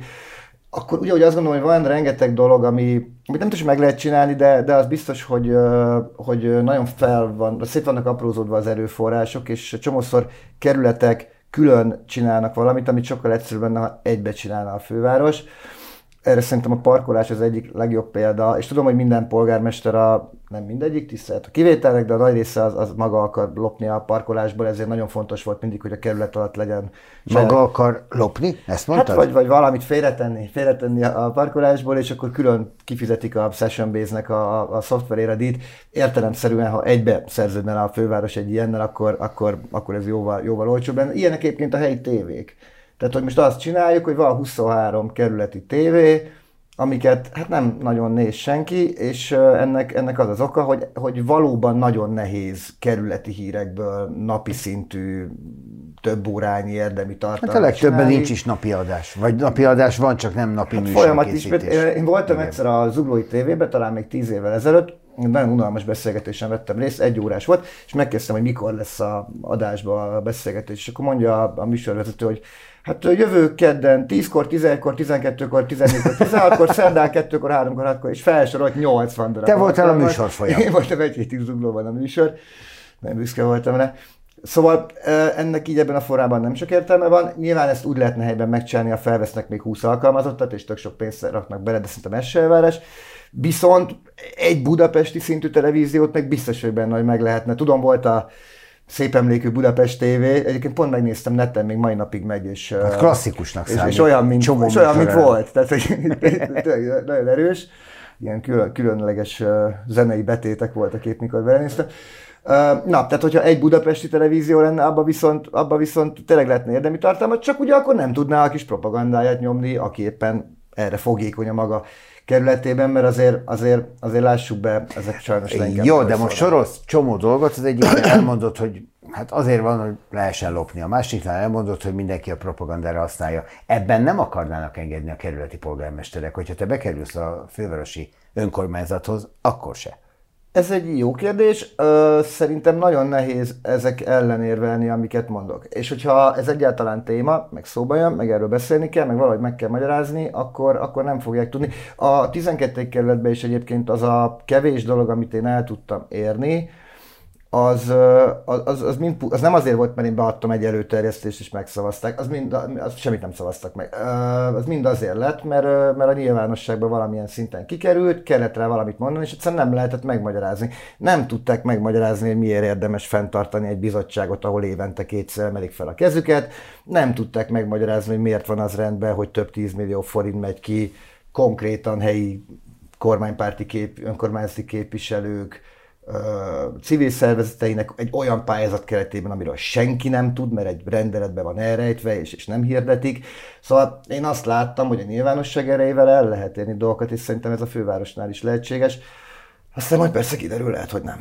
Akkor ugye, hogy azt gondolom, hogy van rengeteg dolog, ami, amit nem tudom, meg lehet csinálni, de, de az biztos, hogy, hogy nagyon fel van, szét vannak aprózódva az erőforrások, és csomószor kerületek külön csinálnak valamit, amit sokkal egyszerűbb lenne, ha egybe csinálna a főváros. Erre szerintem a parkolás az egyik legjobb példa, és tudom, hogy minden polgármester, a, nem mindegyik, tisztelt a kivételek, de a nagy része az, az maga akar lopni a parkolásból, ezért nagyon fontos volt mindig, hogy a kerület alatt legyen saját- Maga akar lopni? Ezt mondtad? Hát vagy, vagy valamit félretenni, félretenni a parkolásból, és akkor külön kifizetik a Session Base-nek a, a, a szoftverére a díjt. Értelemszerűen, ha egybe szerződne a főváros egy ilyennel, akkor, akkor, akkor ez jóval, jóval olcsóbb lenne. Ilyenek egyébként a helyi tévék. Tehát, hogy most azt csináljuk, hogy van 23 kerületi tévé, amiket hát nem nagyon néz senki, és ennek, ennek az az oka, hogy, hogy valóban nagyon nehéz kerületi hírekből napi szintű több órányi érdemi tartalmat Hát a legtöbben csinálni. nincs is napi adás. Vagy napi adás van, csak nem napi Hát folyamat is, én, voltam Igen. egyszer a Zuglói TV-ben, talán még tíz évvel ezelőtt, nagyon unalmas beszélgetésen vettem részt, egy órás volt, és megkezdtem, hogy mikor lesz a adásba a beszélgetés, és akkor mondja a, a műsorvezető, hogy Hát jövő kedden 10-kor, 11-kor, 12-kor, 14-kor, 16-kor, szerdán 2-kor, 3-kor, 6-kor, és felsorolt 80 darab. Te voltál a műsor folyam. Én voltam egy hétig zuglóban a műsor, nem büszke voltam rá. Szóval ennek így ebben a formában nem sok értelme van. Nyilván ezt úgy lehetne helyben megcsinálni, ha felvesznek még 20 alkalmazottat, és tök sok pénzt raknak bele, de szerintem ez se elvárás. Viszont egy budapesti szintű televíziót meg biztos, hogy benne, hogy meg lehetne. Tudom, volt a szép emlékű Budapest TV. Egyébként pont megnéztem neten, még mai napig megy. És, hát klasszikusnak és, és, olyan, mint, és olyan, mint volt. Tehát, hogy nagyon erős. Ilyen külön, különleges zenei betétek voltak itt, mikor belenéztem. Na, tehát hogyha egy budapesti televízió lenne, abba viszont, abba viszont tényleg lehetne érdemi tartalmat, csak ugye akkor nem tudná a kis propagandáját nyomni, aki éppen erre fogékony a maga kerületében, mert azért, azért, azért lássuk be, ezek sajnos leginkább. Jó, de most sorolsz csomó dolgot, az egyik elmondott, hogy hát azért van, hogy lehessen lopni. A másiknál elmondott, hogy mindenki a propagandára használja. Ebben nem akarnának engedni a kerületi polgármesterek, hogyha te bekerülsz a fővárosi önkormányzathoz, akkor se. Ez egy jó kérdés. Szerintem nagyon nehéz ezek ellenérvelni, amiket mondok. És hogyha ez egyáltalán téma, meg szóba jön, meg erről beszélni kell, meg valahogy meg kell magyarázni, akkor, akkor nem fogják tudni. A 12. kerületben is egyébként az a kevés dolog, amit én el tudtam érni, az, az, az, mind, az nem azért volt, mert én beadtam egy előterjesztést és megszavazták, az, mind, az semmit nem szavaztak meg. Az mind azért lett, mert, mert a nyilvánosságban valamilyen szinten kikerült, kellett rá valamit mondani, és egyszerűen nem lehetett megmagyarázni. Nem tudták megmagyarázni, hogy miért érdemes fenntartani egy bizottságot, ahol évente kétszer emelik fel a kezüket, nem tudták megmagyarázni, hogy miért van az rendben, hogy több tízmillió forint megy ki konkrétan helyi kormánypárti kép, önkormányzati képviselők, civil szervezeteinek egy olyan pályázat keretében, amiről senki nem tud, mert egy rendeletben van elrejtve, és, és nem hirdetik. Szóval én azt láttam, hogy a nyilvánosság erejével el lehet érni dolgokat, és szerintem ez a fővárosnál is lehetséges. Aztán majd persze kiderül, lehet, hogy nem.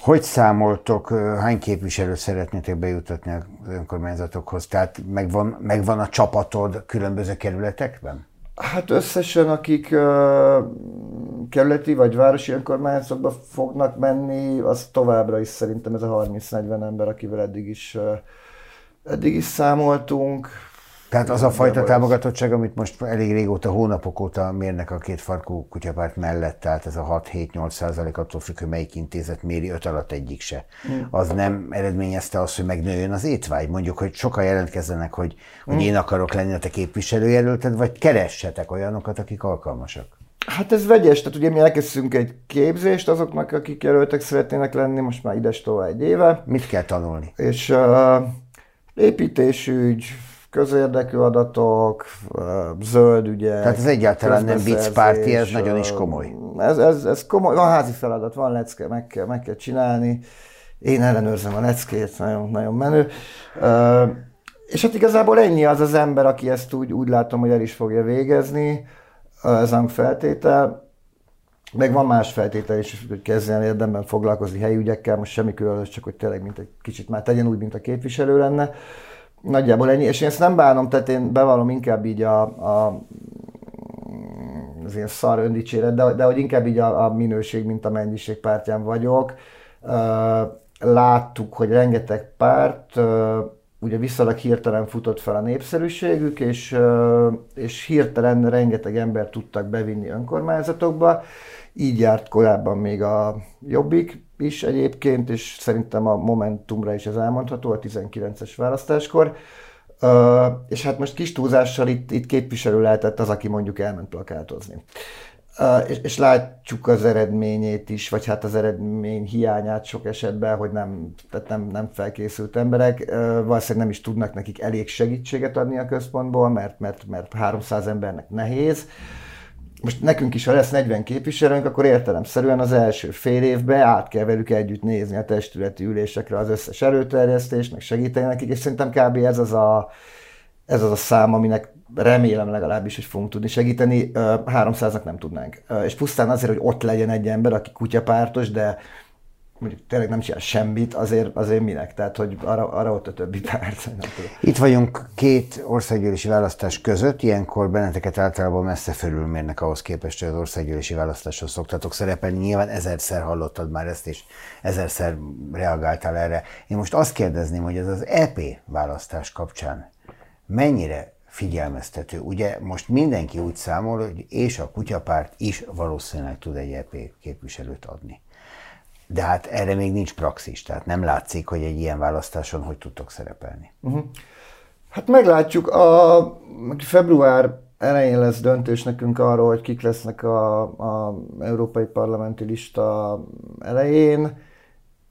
Hogy számoltok, hány képviselőt szeretnétek bejutatni az önkormányzatokhoz? Tehát megvan, megvan a csapatod különböző kerületekben? Hát összesen, akik uh, kerületi vagy városi önkormányzatokba fognak menni, az továbbra is szerintem ez a 30-40 ember, akivel eddig is, eddig is számoltunk. Tehát az a fajta támogatottság, amit most elég régóta, hónapok óta mérnek a két farkú kutyapárt mellett, tehát ez a 6-7-8 százalék attól függ, hogy melyik intézet méri, öt alatt egyik se. Mm. Az nem eredményezte azt, hogy megnőjön az étvágy. Mondjuk, hogy sokan jelentkezzenek, hogy, hogy mm. én akarok lenni a te képviselőjelölted, vagy keressetek olyanokat, akik alkalmasak. Hát ez vegyes, tehát ugye mi elkezdtünk egy képzést azoknak, akik jelöltek szeretnének lenni, most már ides egy éve. Mit kell tanulni? És uh, építésügy, közérdekű adatok, zöld ügyek. Tehát ez egyáltalán nem vicc párti, ez nagyon is komoly. Ez, ez, ez komoly, van házi feladat, van lecke, meg kell, meg kell csinálni. Én ellenőrzem a leckét, nagyon, nagyon menő. És hát igazából ennyi az az ember, aki ezt úgy, úgy látom, hogy el is fogja végezni, ez a feltétel. Meg van más feltétel is, hogy kezdjen érdemben foglalkozni helyi ügyekkel, most semmi különös, csak hogy tényleg mint egy kicsit már tegyen úgy, mint a képviselő lenne. Nagyjából ennyi, és én ezt nem bánom, tehát én bevallom inkább így a, a az ilyen szar öndicséret, de, de hogy inkább így a, a minőség, mint a mennyiség pártján vagyok. Láttuk, hogy rengeteg párt ugye viszonylag hirtelen futott fel a népszerűségük, és, és hirtelen rengeteg ember tudtak bevinni önkormányzatokba. Így járt korábban még a Jobbik, is egyébként, és szerintem a Momentumra is ez elmondható a 19-es választáskor. Uh, és hát most kis túlzással itt, itt képviselő lehetett az, aki mondjuk elment plakátozni. Uh, és, és látjuk az eredményét is, vagy hát az eredmény hiányát sok esetben, hogy nem, tehát nem, nem felkészült emberek. Uh, valószínűleg nem is tudnak nekik elég segítséget adni a központból, mert, mert, mert 300 embernek nehéz. Uh, most nekünk is, ha lesz 40 képviselőnk, akkor értelemszerűen az első fél évben át kell velük együtt nézni a testületi ülésekre az összes előterjesztést, meg segíteni nekik, és szerintem kb. ez az a, ez az a szám, aminek remélem legalábbis, hogy fogunk tudni segíteni. 300-nak nem tudnánk. És pusztán azért, hogy ott legyen egy ember, aki kutyapártos, de mondjuk tényleg nem csinál semmit, azért, azért minek? Tehát, hogy arra, arra ott a többi párt. Itt vagyunk két országgyűlési választás között, ilyenkor benneteket általában messze fölülmérnek ahhoz képest, hogy az országgyűlési választáson szoktatok szerepelni. Nyilván ezerszer hallottad már ezt, és ezerszer reagáltál erre. Én most azt kérdezném, hogy ez az EP választás kapcsán mennyire figyelmeztető. Ugye most mindenki úgy számol, hogy és a kutyapárt is valószínűleg tud egy EP képviselőt adni. De hát erre még nincs praxis, tehát nem látszik, hogy egy ilyen választáson hogy tudtok szerepelni. Uh-huh. Hát meglátjuk. A február elején lesz döntés nekünk arról, hogy kik lesznek a, a európai parlamenti lista elején.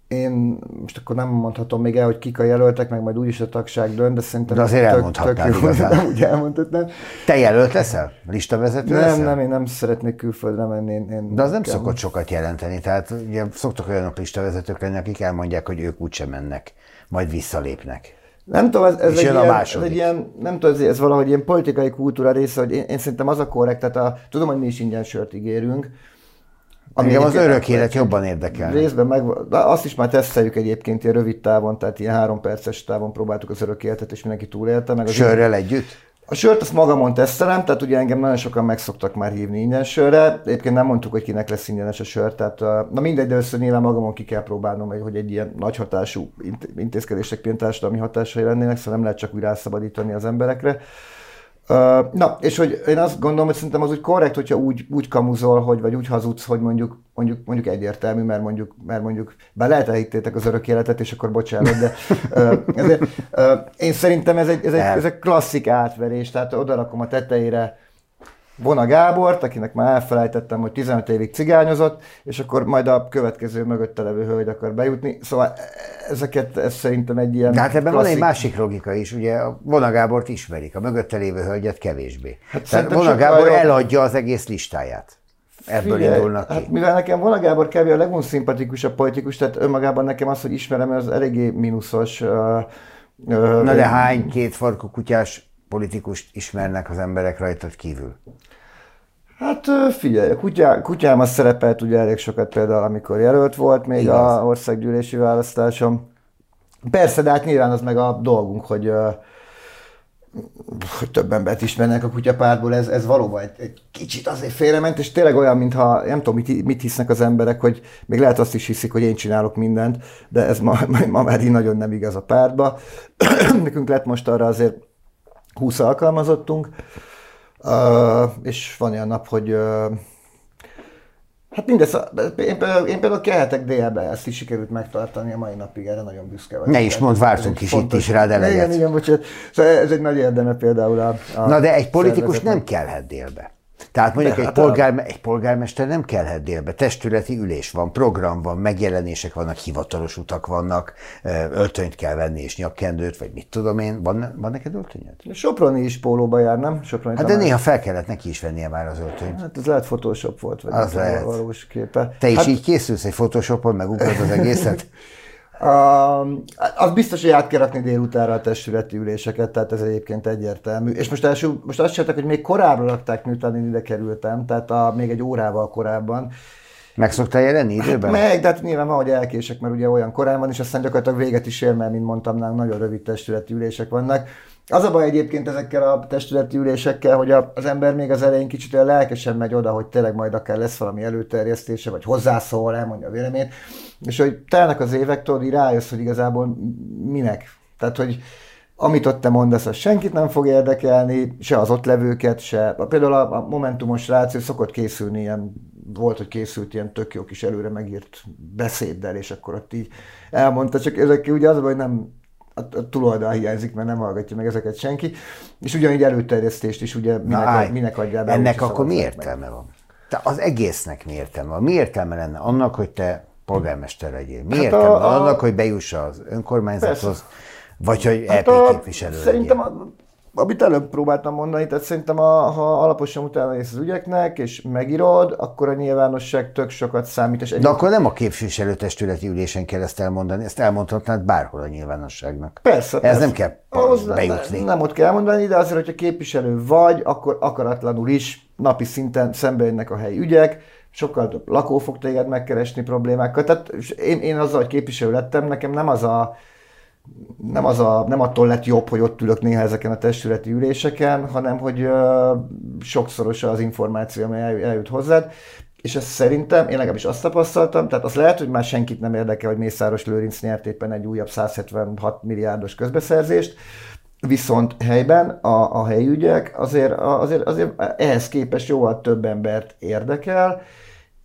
Én most akkor nem mondhatom még el, hogy kik a jelöltek, meg majd úgyis a tagság dönt, de szerintem... De azért elmondhatnál tök jó, nem úgy elmondhatnám. Te jelölt leszel? Listavezető Nem, leszel? nem, én nem szeretnék külföldre menni. Én, én De az nem szokott sokat jelenteni, tehát ugye szoktak olyanok listavezetők lenni, akik elmondják, hogy ők úgysem mennek, majd visszalépnek. Nem tudom, ez, ez, egy ilyen, ez egy ilyen, nem tudom, ez, ez valahogy ilyen politikai kultúra része, hogy én, én szerintem az a korrekt, tehát a, tudom, hogy mi is ingyen sört ígérünk. Engem az örök élet jobban érdekel. Részben meg, de azt is már teszteljük egyébként ilyen rövid távon, tehát ilyen három perces távon próbáltuk az örök életet, és mindenki túlélte. Meg az Sörrel együtt? A sört azt magamon tesztelem, tehát ugye engem nagyon sokan meg szoktak már hívni ingyen sörre. Egyébként nem mondtuk, hogy kinek lesz ingyenes a sör, tehát na mindegy, de össze nyilván magamon ki kell próbálnom, hogy- egy ilyen nagy hatású int- intézkedések társadalmi hatásai lennének, szóval nem lehet csak úgy rászabadítani az emberekre. Na, és hogy én azt gondolom, hogy szerintem az úgy korrekt, hogyha úgy, úgy kamuzol, hogy, vagy úgy hazudsz, hogy mondjuk, mondjuk, mondjuk egyértelmű, mert mondjuk, mert mondjuk, bár lehet elhittétek az örök életet, és akkor bocsánat, de ezért, én szerintem ez egy, ez, egy, ez egy klasszik átverés, tehát odarakom a tetejére Vona Gábort, akinek már elfelejtettem, hogy 15 évig cigányozott, és akkor majd a következő mögötte levő hölgy akar bejutni. Szóval ezeket, ez szerintem egy ilyen De hát ebben van egy klasszik- másik logika is, ugye a Vona Gábort ismerik, a mögötte lévő hölgyet kevésbé. Hát Tehát sokkal Gábor jobb. eladja az egész listáját. Ebből Figyelj, indulnak ki. Hát mivel nekem Vona Gábor kb. a legunszimpatikusabb politikus, tehát önmagában nekem az, hogy ismerem, az eléggé mínuszos. Uh, uh, Na de hány két farkú kutyás politikust ismernek az emberek rajtad kívül? Hát figyelj, a kutyá, kutyám az szerepelt ugye elég sokat például, amikor jelölt volt még Igaz. a országgyűlési választáson. Persze, de hát nyilván az meg a dolgunk, hogy, hogy több embert ismernek a kutyapártból, ez, ez valóban egy, egy kicsit azért félrement, és tényleg olyan, mintha nem tudom, mit, mit hisznek az emberek, hogy még lehet azt is hiszik, hogy én csinálok mindent, de ez ma, ma, ma már így nagyon nem igaz a pártba. Nekünk lett most arra azért 20 alkalmazottunk, Uh, és van olyan nap, hogy uh, hát mindez, én például, én például kelhetek délbe, ezt is sikerült megtartani a mai napig, erre nagyon büszke vagyok. Ne is mondd, vártunk is egy itt is rád eleget. Igen, igen, bocsánat. Szóval ez egy nagy érdeme például a, a Na de egy politikus szervezetnek. nem kelhet délbe. Tehát mondjuk De egy, hát polgár, egy polgármester nem kelhet délbe. Testületi ülés van, program van, megjelenések vannak, hivatalos utak vannak, öltönyt kell venni és nyakkendőt, vagy mit tudom én. Van, van neked öltönyöd? Soproni is pólóba jár, nem? Soproni Hát de néha fel kellett neki is vennie már az öltönyt. Hát ez lehet Photoshop volt, vagy Az lehet. valós képe. Te is hát, így készülsz egy Photoshopon, megugrod az egészet? Uh, az biztos, hogy át kell rakni délutánra a testületi üléseket, tehát ez egyébként egyértelmű. És most, első, most azt csináltak, hogy még korábban rakták, miután én ide kerültem, tehát a, még egy órával korábban. Meg szoktál jelenni időben? Meg, de hát nyilván van, hogy elkések, mert ugye olyan korán van, és aztán gyakorlatilag véget is ér, mert mint mondtam, nálunk nagyon rövid testületi ülések vannak. Az a baj egyébként ezekkel a testületi ülésekkel, hogy az ember még az elején kicsit olyan lelkesen megy oda, hogy tényleg majd akár lesz valami előterjesztése, vagy hozzászól, elmondja a véleményét, és hogy telnek az évek, tudod, rájössz, hogy igazából minek. Tehát, hogy amit ott te mondasz, az senkit nem fog érdekelni, se az ott levőket, se. Például a, a Momentumos ő szokott készülni ilyen, volt, hogy készült ilyen tök jó kis előre megírt beszéddel, és akkor ott így elmondta, csak ezek ugye az, hogy nem a, a túloldal hiányzik, mert nem hallgatja meg ezeket senki, és ugyanígy előterjesztést is ugye minek, állj. minek adjál be. Ennek akkor mi szavazzák meg. értelme van? Te az egésznek mi értelme van? Mi értelme lenne annak, hogy te polgármester legyél? Mi Hát értelme a- a- annak, hogy bejuss az önkormányzathoz, Persze. vagy hogy Hát EP képviselő Szerintem, a, amit előbb próbáltam mondani, tehát szerintem a, ha alaposan utána nézsz az ügyeknek, és megírod, akkor a nyilvánosság tök sokat számít. És egy, De akkor nem a képviselőtestületi ülésen kell ezt elmondani, ezt elmondhatnád bárhol a nyilvánosságnak. Persze, Ez persze. nem kell Ahhoz bejutni. Nem ott kell mondani, de azért, hogyha képviselő vagy, akkor akaratlanul is napi szinten szembe jönnek a helyi ügyek, sokkal több lakó fog téged megkeresni problémákkal. Tehát én, én azzal, hogy képviselő lettem, nekem nem az a nem, az a, nem attól lett jobb, hogy ott ülök néha ezeken a testületi üléseken, hanem hogy uh, sokszoros az információ, ami eljut hozzád. És ezt szerintem, én legalábbis azt tapasztaltam, tehát az lehet, hogy már senkit nem érdekel, hogy Mészáros Lőrinc nyert éppen egy újabb 176 milliárdos közbeszerzést, viszont helyben a, a helyi ügyek azért, azért, azért ehhez képest jóval több embert érdekel,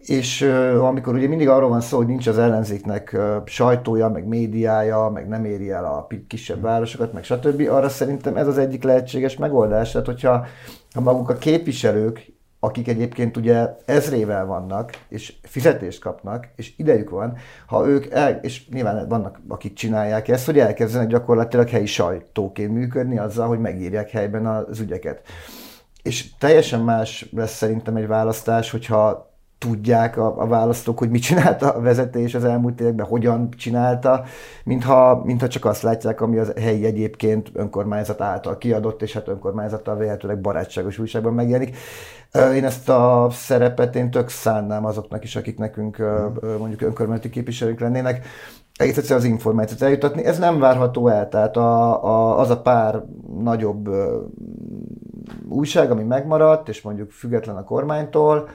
és amikor ugye mindig arról van szó, hogy nincs az ellenzéknek sajtója, meg médiája, meg nem éri el a kisebb városokat, meg stb., arra szerintem ez az egyik lehetséges megoldás. Tehát, hogyha ha maguk a képviselők, akik egyébként ugye ezrével vannak, és fizetést kapnak, és idejük van, ha ők, el, és nyilván vannak, akik csinálják ezt, hogy elkezdenek gyakorlatilag helyi sajtóként működni azzal, hogy megírják helyben az ügyeket. És teljesen más lesz szerintem egy választás, hogyha tudják a, a választók, hogy mit csinálta a vezetés az elmúlt években, hogyan csinálta, mintha, mintha csak azt látják, ami az helyi egyébként önkormányzat által kiadott, és hát önkormányzattal véletőleg barátságos újságban megjelenik. Én ezt a szerepet én tök szánnám azoknak is, akik nekünk mondjuk önkormányzati képviselők lennének, egész egyszerűen az információt eljutatni. Ez nem várható el, tehát a, a, az a pár nagyobb újság, ami megmaradt, és mondjuk független a kormánytól,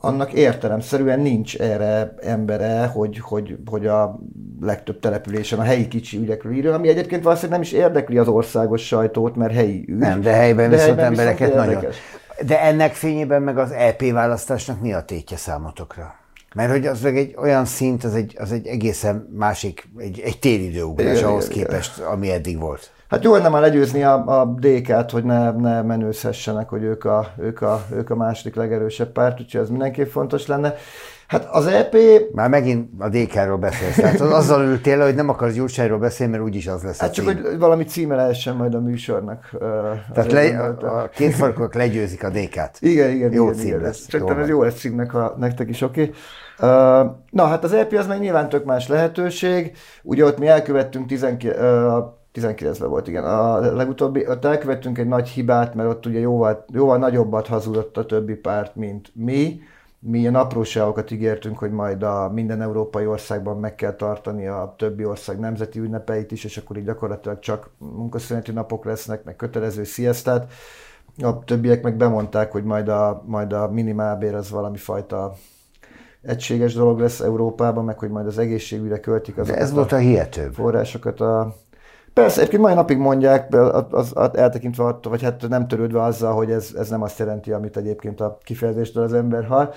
annak értelemszerűen nincs erre embere, hogy, hogy, hogy a legtöbb településen a helyi kicsi ügyekről írja, ami egyébként valószínűleg nem is érdekli az országos sajtót, mert helyi ügy. Nem, de helyben de viszont helyben embereket viszont nagyon. De ennek fényében meg az EP választásnak mi a tétje számotokra? Mert hogy az meg egy olyan szint, az egy, az egy egészen másik, egy, egy télidőugrás ahhoz képest, ami eddig volt. Hát jó lenne már legyőzni a, a DK-t, hogy ne, ne menőzhessenek, hogy ők a, ők, a, ők a második legerősebb párt, úgyhogy ez mindenképp fontos lenne. Hát az EP... Már megint a DK-ról beszélsz. Tehát azzal ültél, hogy nem akarsz Gyurcsányról beszélni, mert úgyis az lesz Hát csak, hogy valami címe lehessen majd a műsornak. Tehát le, a két farkok legyőzik a DK-t. Igen, igen. Jó igen, cím igen, lesz. Szerintem ez jó lesz címnek, ha nektek is oké. Okay. Na, hát az EP az meg nyilván tök más lehetőség. Ugye ott mi elkövettünk 19, 19-ben volt, igen. A legutóbbi, ott elkövettünk egy nagy hibát, mert ott ugye jóval, jóval nagyobbat hazudott a többi párt, mint mi. Mi ilyen apróságokat ígértünk, hogy majd a minden európai országban meg kell tartani a többi ország nemzeti ünnepeit is, és akkor így gyakorlatilag csak munkaszüneti napok lesznek, meg kötelező sziasztát. A többiek meg bemondták, hogy majd a, majd a minimálbér az valami fajta egységes dolog lesz Európában, meg hogy majd az egészségügyre költik az. ez volt a hihetőbb. Forrásokat a, Persze, egyébként mai napig mondják, az, az, az eltekintve attól, vagy hát nem törődve azzal, hogy ez, ez nem azt jelenti, amit egyébként a kifejezéstől az ember hall.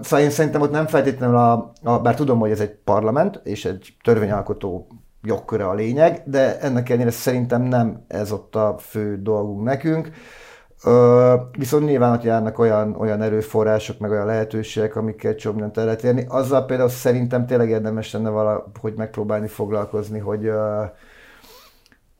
Szóval én szerintem ott nem feltétlenül, a, a, bár tudom, hogy ez egy parlament, és egy törvényalkotó jogköre a lényeg, de ennek ellenére szerintem nem ez ott a fő dolgunk nekünk. Ö, viszont nyilván ott járnak olyan, olyan erőforrások, meg olyan lehetőségek, amikkel csomó mindent el lehet érni. Azzal például szerintem tényleg érdemes lenne valahogy megpróbálni foglalkozni, hogy ö,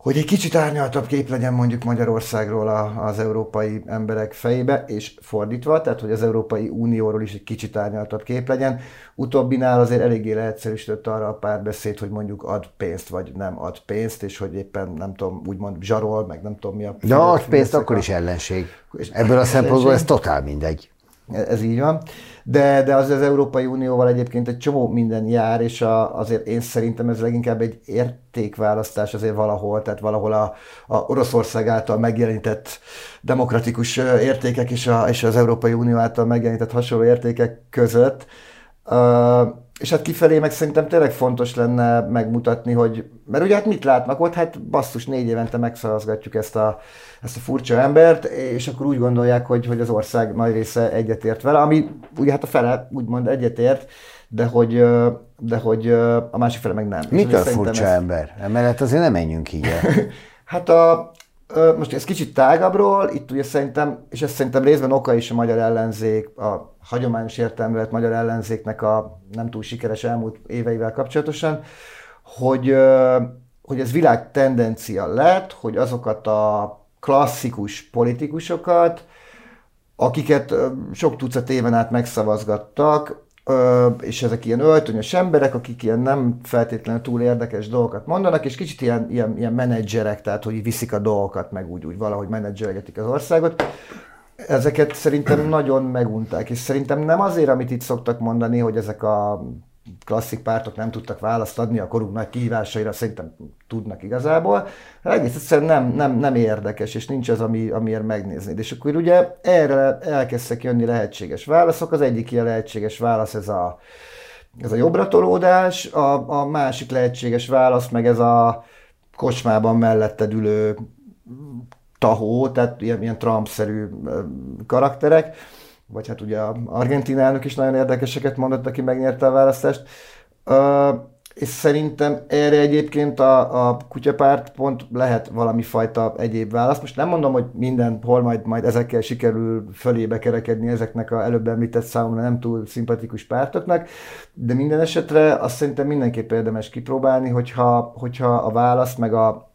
hogy egy kicsit árnyaltabb kép legyen mondjuk Magyarországról az európai emberek fejébe, és fordítva, tehát hogy az Európai Unióról is egy kicsit árnyaltabb kép legyen. Utóbbinál azért eléggé leegyszerűsített arra a párbeszéd, hogy mondjuk ad pénzt, vagy nem ad pénzt, és hogy éppen nem tudom, úgymond zsarol, meg nem tudom mi a... De ad pénzt, akkor a... is ellenség. Ebből a szempontból ez totál mindegy. Ez így van. De, de az az Európai Unióval egyébként egy csomó minden jár, és a, azért én szerintem ez leginkább egy értékválasztás azért valahol, tehát valahol a, a Oroszország által megjelenített demokratikus értékek és, a, és az Európai Unió által megjelenített hasonló értékek között. Uh, és hát kifelé meg szerintem tényleg fontos lenne megmutatni, hogy, mert ugye hát mit látnak ott, hát basszus, négy évente megszavazgatjuk ezt a, ezt a furcsa embert, és akkor úgy gondolják, hogy, hogy az ország nagy része egyetért vele, ami ugye hát a fele úgymond egyetért, de hogy, de hogy a másik fele meg nem. Mitől furcsa ez... ember? Emellett azért nem menjünk így hát a, most ez kicsit tágabbról, itt ugye szerintem, és ez szerintem részben oka is a magyar ellenzék, a hagyományos értelművet magyar ellenzéknek a nem túl sikeres elmúlt éveivel kapcsolatosan, hogy, hogy ez világ tendencia lett, hogy azokat a klasszikus politikusokat, akiket sok tucat éven át megszavazgattak, és ezek ilyen öltönyös emberek, akik ilyen nem feltétlenül túl érdekes dolgokat mondanak, és kicsit ilyen, ilyen, ilyen menedzserek, tehát hogy viszik a dolgokat, meg úgy, úgy valahogy menedzseregetik az országot. ezeket szerintem nagyon megunták, és szerintem nem azért, amit itt szoktak mondani, hogy ezek a klasszik pártok nem tudtak választ adni a korunk nagy kihívásaira, szerintem tudnak igazából. Egész egyszerűen nem, nem, nem érdekes, és nincs az, ami, amiért megnéznéd. És akkor ugye erre elkezdtek jönni lehetséges válaszok. Az egyik ilyen lehetséges válasz ez a, ez a jobbratolódás, a, a másik lehetséges válasz meg ez a kocsmában melletted ülő tahó, tehát ilyen, ilyen Trump-szerű karakterek vagy hát ugye argentin elnök is nagyon érdekeseket mondott, aki megnyerte a választást. És szerintem erre egyébként a, a kutyapárt pont lehet valami fajta egyéb válasz. Most nem mondom, hogy minden, hol majd, majd ezekkel sikerül fölébe kerekedni ezeknek a előbb említett számomra nem túl szimpatikus pártoknak, de minden esetre azt szerintem mindenképp érdemes kipróbálni, hogyha, hogyha a válasz meg a,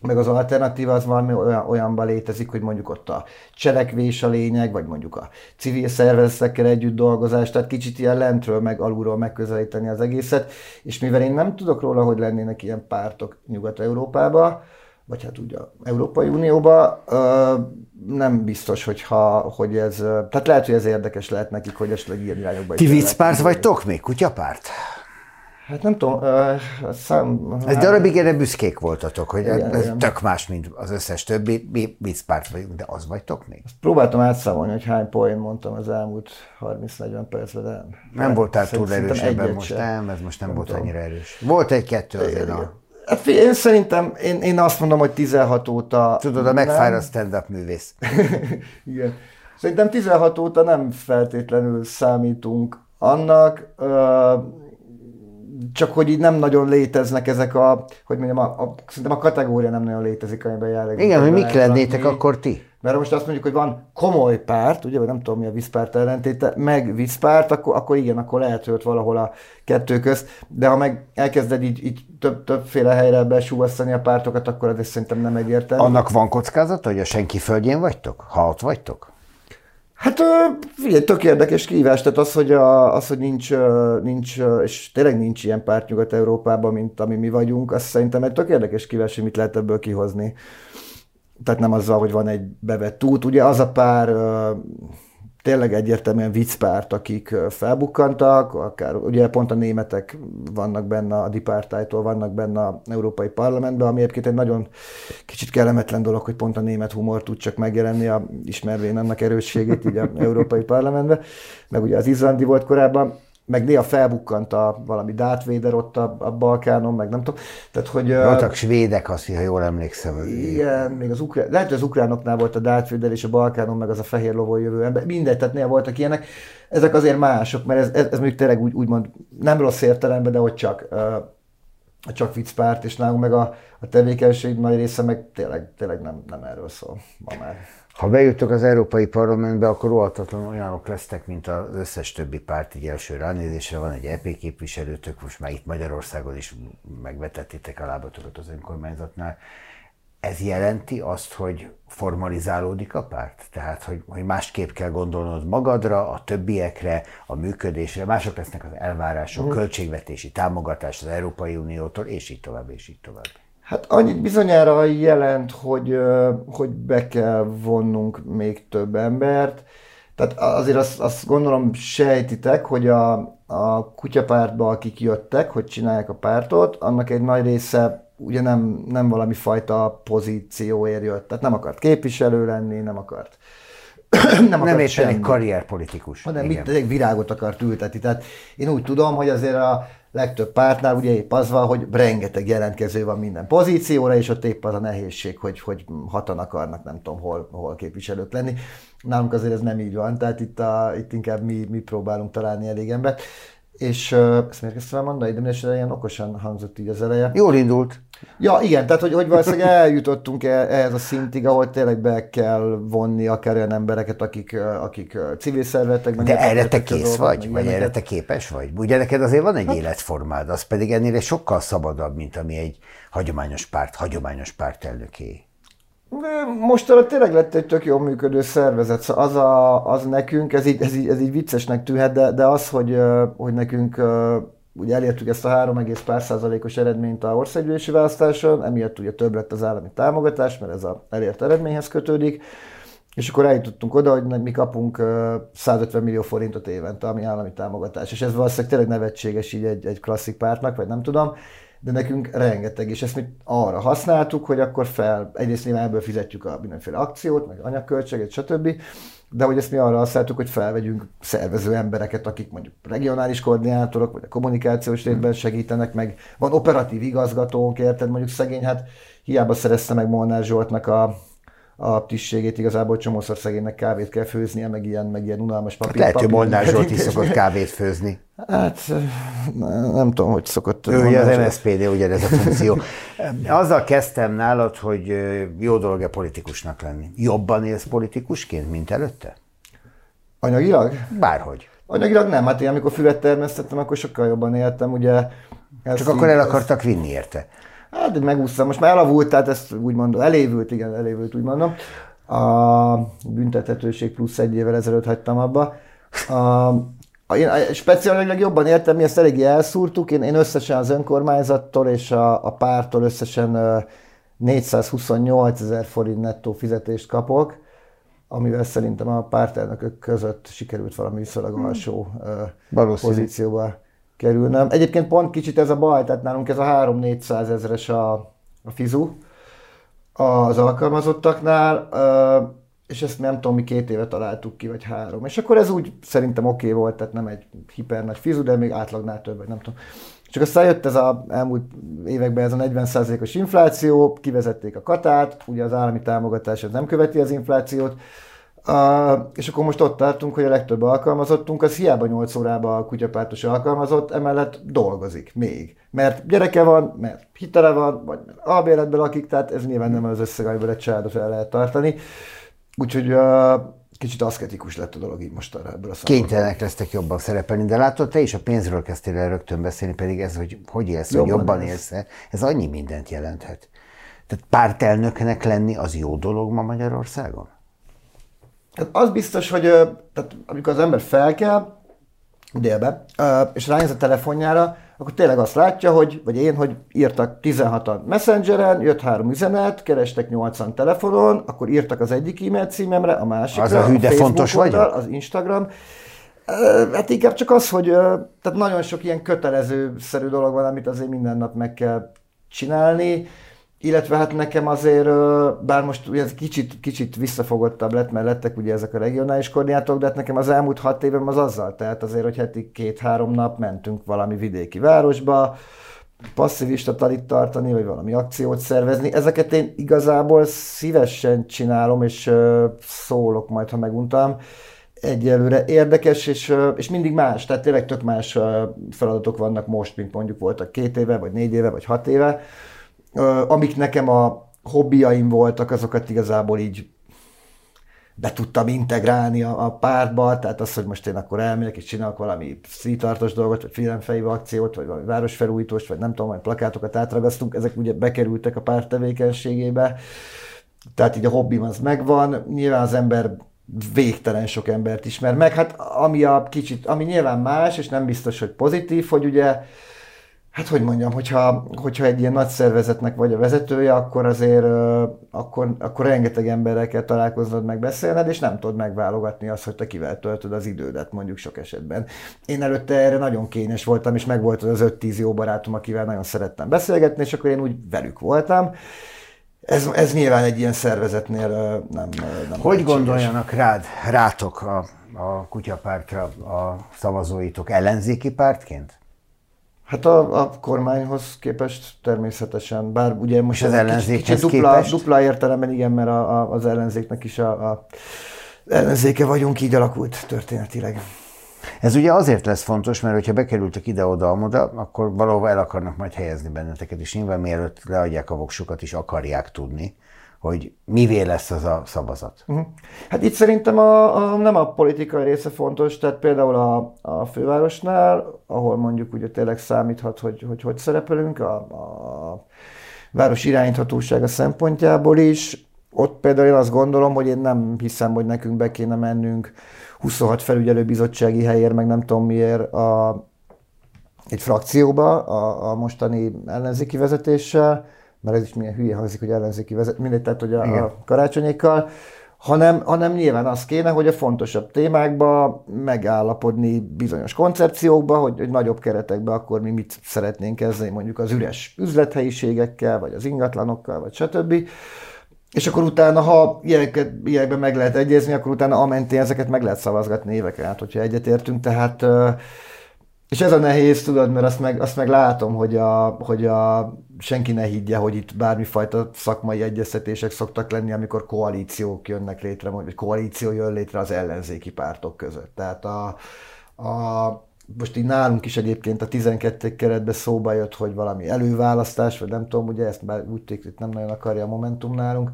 meg az alternatíva az valami olyan, olyanban létezik, hogy mondjuk ott a cselekvés a lényeg, vagy mondjuk a civil szervezetekkel együtt dolgozás, tehát kicsit ilyen lentről meg alulról megközelíteni az egészet, és mivel én nem tudok róla, hogy lennének ilyen pártok Nyugat-Európában, vagy hát ugye Európai Unióba, nem biztos, hogyha, hogy ez, tehát lehet, hogy ez érdekes lehet nekik, hogy esetleg ilyen irányokba Ti viccpárt vagytok még? Kutyapárt? Hát nem tudom, uh, szám... Ez hát, darabig erre büszkék voltatok, hogy igen, ez igen. tök más, mint az összes többi, mi viccpárt vagyunk, de az vagytok még? Azt próbáltam átszámolni, hogy hány poén mondtam az elmúlt 30-40 percben, de... Nem, nem voltál túl erős ebben most, sem. nem, ez most nem, nem volt tudom. annyira erős. Volt egy-kettő azért a... Hát én szerintem, én, én azt mondom, hogy 16 óta... Tudod, a megfájr a stand-up művész. igen. Szerintem 16 óta nem feltétlenül számítunk annak, uh, csak hogy így nem nagyon léteznek ezek a, hogy mondjam, a, a, szerintem a kategória nem nagyon létezik, amiben jelenleg. Igen, hogy mik lennétek akkor ti? Mert most azt mondjuk, hogy van komoly párt, ugye, vagy nem tudom mi a vízpárt ellentéte, meg vízpárt, akkor, akkor igen, akkor lehet, hogy ott valahol a kettő közt, de ha meg elkezded így, így több, többféle helyre besúvasztani a pártokat, akkor ez szerintem nem egyértelmű. Annak van kockázata, hogy a senki földjén vagytok? Ha ott vagytok? Hát figyelj, tök érdekes kihívás, tehát az, hogy, a, az, hogy nincs, nincs, és tényleg nincs ilyen párt Nyugat-Európában, mint ami mi vagyunk, az szerintem egy tök érdekes kihívás, hogy mit lehet ebből kihozni. Tehát nem azzal, hogy van egy bevett út. Ugye az a pár tényleg egyértelműen viccpárt, akik felbukkantak, akár ugye pont a németek vannak benne a Dipartájtól, vannak benne a Európai Parlamentben, ami egyébként egy nagyon kicsit kellemetlen dolog, hogy pont a német humor tud csak megjelenni, a, ismervén annak erősségét így a Európai Parlamentben, meg ugye az izlandi volt korábban, meg néha felbukkant a valami Darth Vader ott a, a Balkánon, meg nem tudom. Tehát, hogy, Voltak svédek, azt, ha jól emlékszem. Igen, még az ukrán, lehet, hogy az ukránoknál volt a Darth Vader és a Balkánon, meg az a fehér lovon jövő ember, mindegy, tehát néha voltak ilyenek. Ezek azért mások, mert ez, ez, ez mondjuk tényleg úgy, úgymond nem rossz értelemben, de hogy csak a csak viccpárt, és nálunk meg a, a tevékenység nagy része meg tényleg, tényleg nem, nem erről szól ma már. Ha bejutok az Európai Parlamentbe, akkor óvatatlan olyanok lesztek, mint az összes többi párt, így első ránézésre van egy EP képviselőtök, most már itt Magyarországon is megvetettétek a lábatokat az önkormányzatnál. Ez jelenti azt, hogy formalizálódik a párt? Tehát, hogy, hogy másképp kell gondolnod magadra, a többiekre, a működésre, mások lesznek az elvárások, mm. költségvetési támogatás az Európai Uniótól, és így tovább, és így tovább. Hát annyit bizonyára jelent, hogy, hogy be kell vonnunk még több embert. Tehát azért azt, azt gondolom sejtitek, hogy a, a kutyapártba, akik jöttek, hogy csinálják a pártot, annak egy nagy része ugye nem, nem valami fajta pozícióért jött. Tehát nem akart képviselő lenni, nem akart nem, nem éppen egy karrierpolitikus. Hanem mit, egy virágot akart ültetni. Tehát én úgy tudom, hogy azért a legtöbb pártnál ugye épp az van, hogy rengeteg jelentkező van minden pozícióra, és ott épp az a nehézség, hogy, hogy hatan akarnak, nem tudom, hol, hol képviselők lenni. Nálunk azért ez nem így van, tehát itt, a, itt inkább mi, mi próbálunk találni elég embert. És ezt miért kezdtem mondani, de minden ilyen okosan hangzott így az eleje. Jól indult. Ja, igen, tehát hogy, hogy valószínűleg eljutottunk e, ehhez a szintig, ahol tényleg be kell vonni akár olyan embereket, akik, akik civil szervezetekben... De erre te kész vagy? Vagy erre te képes vagy? Ugye neked azért van egy hát, életformád, az pedig ennél sokkal szabadabb, mint ami egy hagyományos párt, hagyományos párt elnöké. Most arra tényleg lett egy tök jól működő szervezet, szóval az, a, az nekünk, ez így, ez, így, ez így viccesnek tűhet, de, de az, hogy, hogy nekünk ugye elértük ezt a 3, pár százalékos eredményt a országgyűlési választáson, emiatt ugye több lett az állami támogatás, mert ez az elért eredményhez kötődik, és akkor eljutottunk oda, hogy mi kapunk 150 millió forintot évente, ami állami támogatás. És ez valószínűleg tényleg nevetséges így egy, egy klasszik pártnak, vagy nem tudom, de nekünk rengeteg, és ezt mi arra használtuk, hogy akkor fel, egyrészt nyilván ebből fizetjük a mindenféle akciót, meg anyagköltséget, stb., de hogy ezt mi arra használtuk, hogy felvegyünk szervező embereket, akik mondjuk regionális koordinátorok, vagy a kommunikációs létben segítenek, meg. Van operatív igazgatónk, érted, mondjuk szegény, hát hiába szerezte meg Molnár Zsoltnak a a tisztségét igazából csomószor szegénynek kávét kell főznie, meg ilyen, meg ilyen unalmas papír. Hát lehet, hogy Molnár Zsolt is szokott kávét főzni. Hát nem tudom, hogy szokott. Ő ugye az MSZPD, ugye ez a funkció. Azzal kezdtem nálad, hogy jó dolog-e politikusnak lenni. Jobban élsz politikusként, mint előtte? Anyagilag? Bárhogy. Anyagilag nem, hát én amikor füvet termesztettem, akkor sokkal jobban éltem, ugye. Csak akkor el akartak vinni érte. Hát megúsztam, most már elavult, tehát ezt úgy mondom, elévült, igen, elévült, úgy mondom. A büntethetőség plusz egy évvel ezelőtt hagytam abba. A, én speciálilag jobban értem, mi ezt eléggé elszúrtuk. Én, én összesen az önkormányzattól és a, a pártól összesen 428 ezer forint nettó fizetést kapok, amivel szerintem a pártelnökök között sikerült valami viszonylag hmm. alsó hmm. pozícióba kerülnem. Egyébként pont kicsit ez a baj, tehát nálunk ez a 3-400 ezeres a, a fizu az alkalmazottaknál, és ezt nem tudom, mi két éve találtuk ki, vagy három. És akkor ez úgy szerintem oké okay volt, tehát nem egy hiper nagy fizu, de még átlagnál több, vagy nem tudom. Csak aztán jött ez a elmúlt években ez a 40%-os infláció, kivezették a katát, ugye az állami támogatás ez nem követi az inflációt, Uh, és akkor most ott tartunk, hogy a legtöbb alkalmazottunk az hiába 8 órában a kutyapártos alkalmazott, emellett dolgozik még. Mert gyereke van, mert hitele van, vagy mert albéletben lakik, tehát ez nyilván nem az összeg, amiből egy családot el lehet tartani. Úgyhogy uh, kicsit aszketikus lett a dolog így most arra ebből a Kénytelenek lesztek jobban szerepelni, de látod, te is a pénzről kezdtél el rögtön beszélni, pedig ez, hogy hogy élsz, jobban, hogy jobban élsz, ez annyi mindent jelenthet. Tehát pártelnöknek lenni az jó dolog ma Magyarországon? Tehát az biztos, hogy tehát amikor az ember felkel délbe, és ránéz a telefonjára, akkor tényleg azt látja, hogy, vagy én, hogy írtak 16-an Messengeren, jött három üzenet, kerestek 80 telefonon, akkor írtak az egyik e-mail címemre, a másikra, az a, hű, de fontos vagy? az Instagram. Hát inkább csak az, hogy tehát nagyon sok ilyen kötelező-szerű dolog van, amit azért minden nap meg kell csinálni, illetve hát nekem azért, bár most ugye ez kicsit, kicsit visszafogottabb lett, mert lettek ugye ezek a regionális koordinátok, de hát nekem az elmúlt hat évem az azzal, tehát azért, hogy heti két-három nap mentünk valami vidéki városba, passzivista talit tartani, vagy valami akciót szervezni. Ezeket én igazából szívesen csinálom, és szólok majd, ha meguntam. Egyelőre érdekes, és, és mindig más, tehát tényleg tök más feladatok vannak most, mint mondjuk voltak két éve, vagy négy éve, vagy hat éve amik nekem a hobbiaim voltak, azokat igazából így be tudtam integrálni a, a pártba, tehát az, hogy most én akkor elmegyek és csinálok valami streetartos dolgot, vagy filmfejve akciót, vagy valami városfelújítóst, vagy nem tudom, vagy plakátokat átragasztunk, ezek ugye bekerültek a párt tevékenységébe, tehát így a hobbim az megvan, nyilván az ember végtelen sok embert ismer meg, hát ami a kicsit, ami nyilván más, és nem biztos, hogy pozitív, hogy ugye hát hogy mondjam, hogyha, hogyha egy ilyen nagy szervezetnek vagy a vezetője, akkor azért akkor, akkor rengeteg emberrel kell találkoznod, meg beszélned, és nem tudod megválogatni azt, hogy te kivel töltöd az idődet, mondjuk sok esetben. Én előtte erre nagyon kényes voltam, és meg volt az 5-10 jó barátom, akivel nagyon szerettem beszélgetni, és akkor én úgy velük voltam. Ez, ez nyilván egy ilyen szervezetnél nem, nem Hogy gondoljanak rád, rátok a, a kutyapártra a szavazóitok ellenzéki pártként? Hát a, a kormányhoz képest természetesen, bár ugye most az ellenzékhez kicsit dupla, képest? dupla értelemben igen, mert a, a, az ellenzéknek is a, a ellenzéke vagyunk, így alakult történetileg. Ez ugye azért lesz fontos, mert hogyha bekerültek ide-oda-amoda, akkor valahol el akarnak majd helyezni benneteket, és nyilván mielőtt leadják a voksukat is akarják tudni, hogy mivé lesz az a szavazat? Uh-huh. Hát itt szerintem a, a, nem a politikai része fontos, tehát például a, a fővárosnál, ahol mondjuk ugye tényleg számíthat, hogy hogy, hogy szerepelünk, a, a város irányíthatósága szempontjából is, ott például én azt gondolom, hogy én nem hiszem, hogy nekünk be kéne mennünk 26 felügyelőbizottsági helyért, meg nem tudom miért a, egy frakcióba a, a mostani ellenzéki vezetéssel, mert ez is milyen hülye hangzik, hogy ellenzéki vezet, mindegy, tehát hogy a, a karácsonyékkal, hanem, hanem nyilván az kéne, hogy a fontosabb témákba megállapodni bizonyos koncepciókba, hogy, hogy nagyobb keretekbe akkor mi mit szeretnénk kezdeni, mondjuk az üres üzlethelyiségekkel, vagy az ingatlanokkal, vagy stb. És akkor utána, ha ilyeneket, ilyenekben meg lehet egyezni, akkor utána amentén ezeket meg lehet szavazgatni éveken át, hogyha egyetértünk. Tehát és ez a nehéz, tudod, mert azt meg, azt meg látom, hogy, a, hogy a, senki ne higgye, hogy itt bármifajta szakmai egyeztetések szoktak lenni, amikor koalíciók jönnek létre, vagy koalíció jön létre az ellenzéki pártok között. Tehát a, a, most így nálunk is egyébként a 12 keretbe szóba jött, hogy valami előválasztás, vagy nem tudom, ugye ezt már úgy tényleg nem nagyon akarja a Momentum nálunk,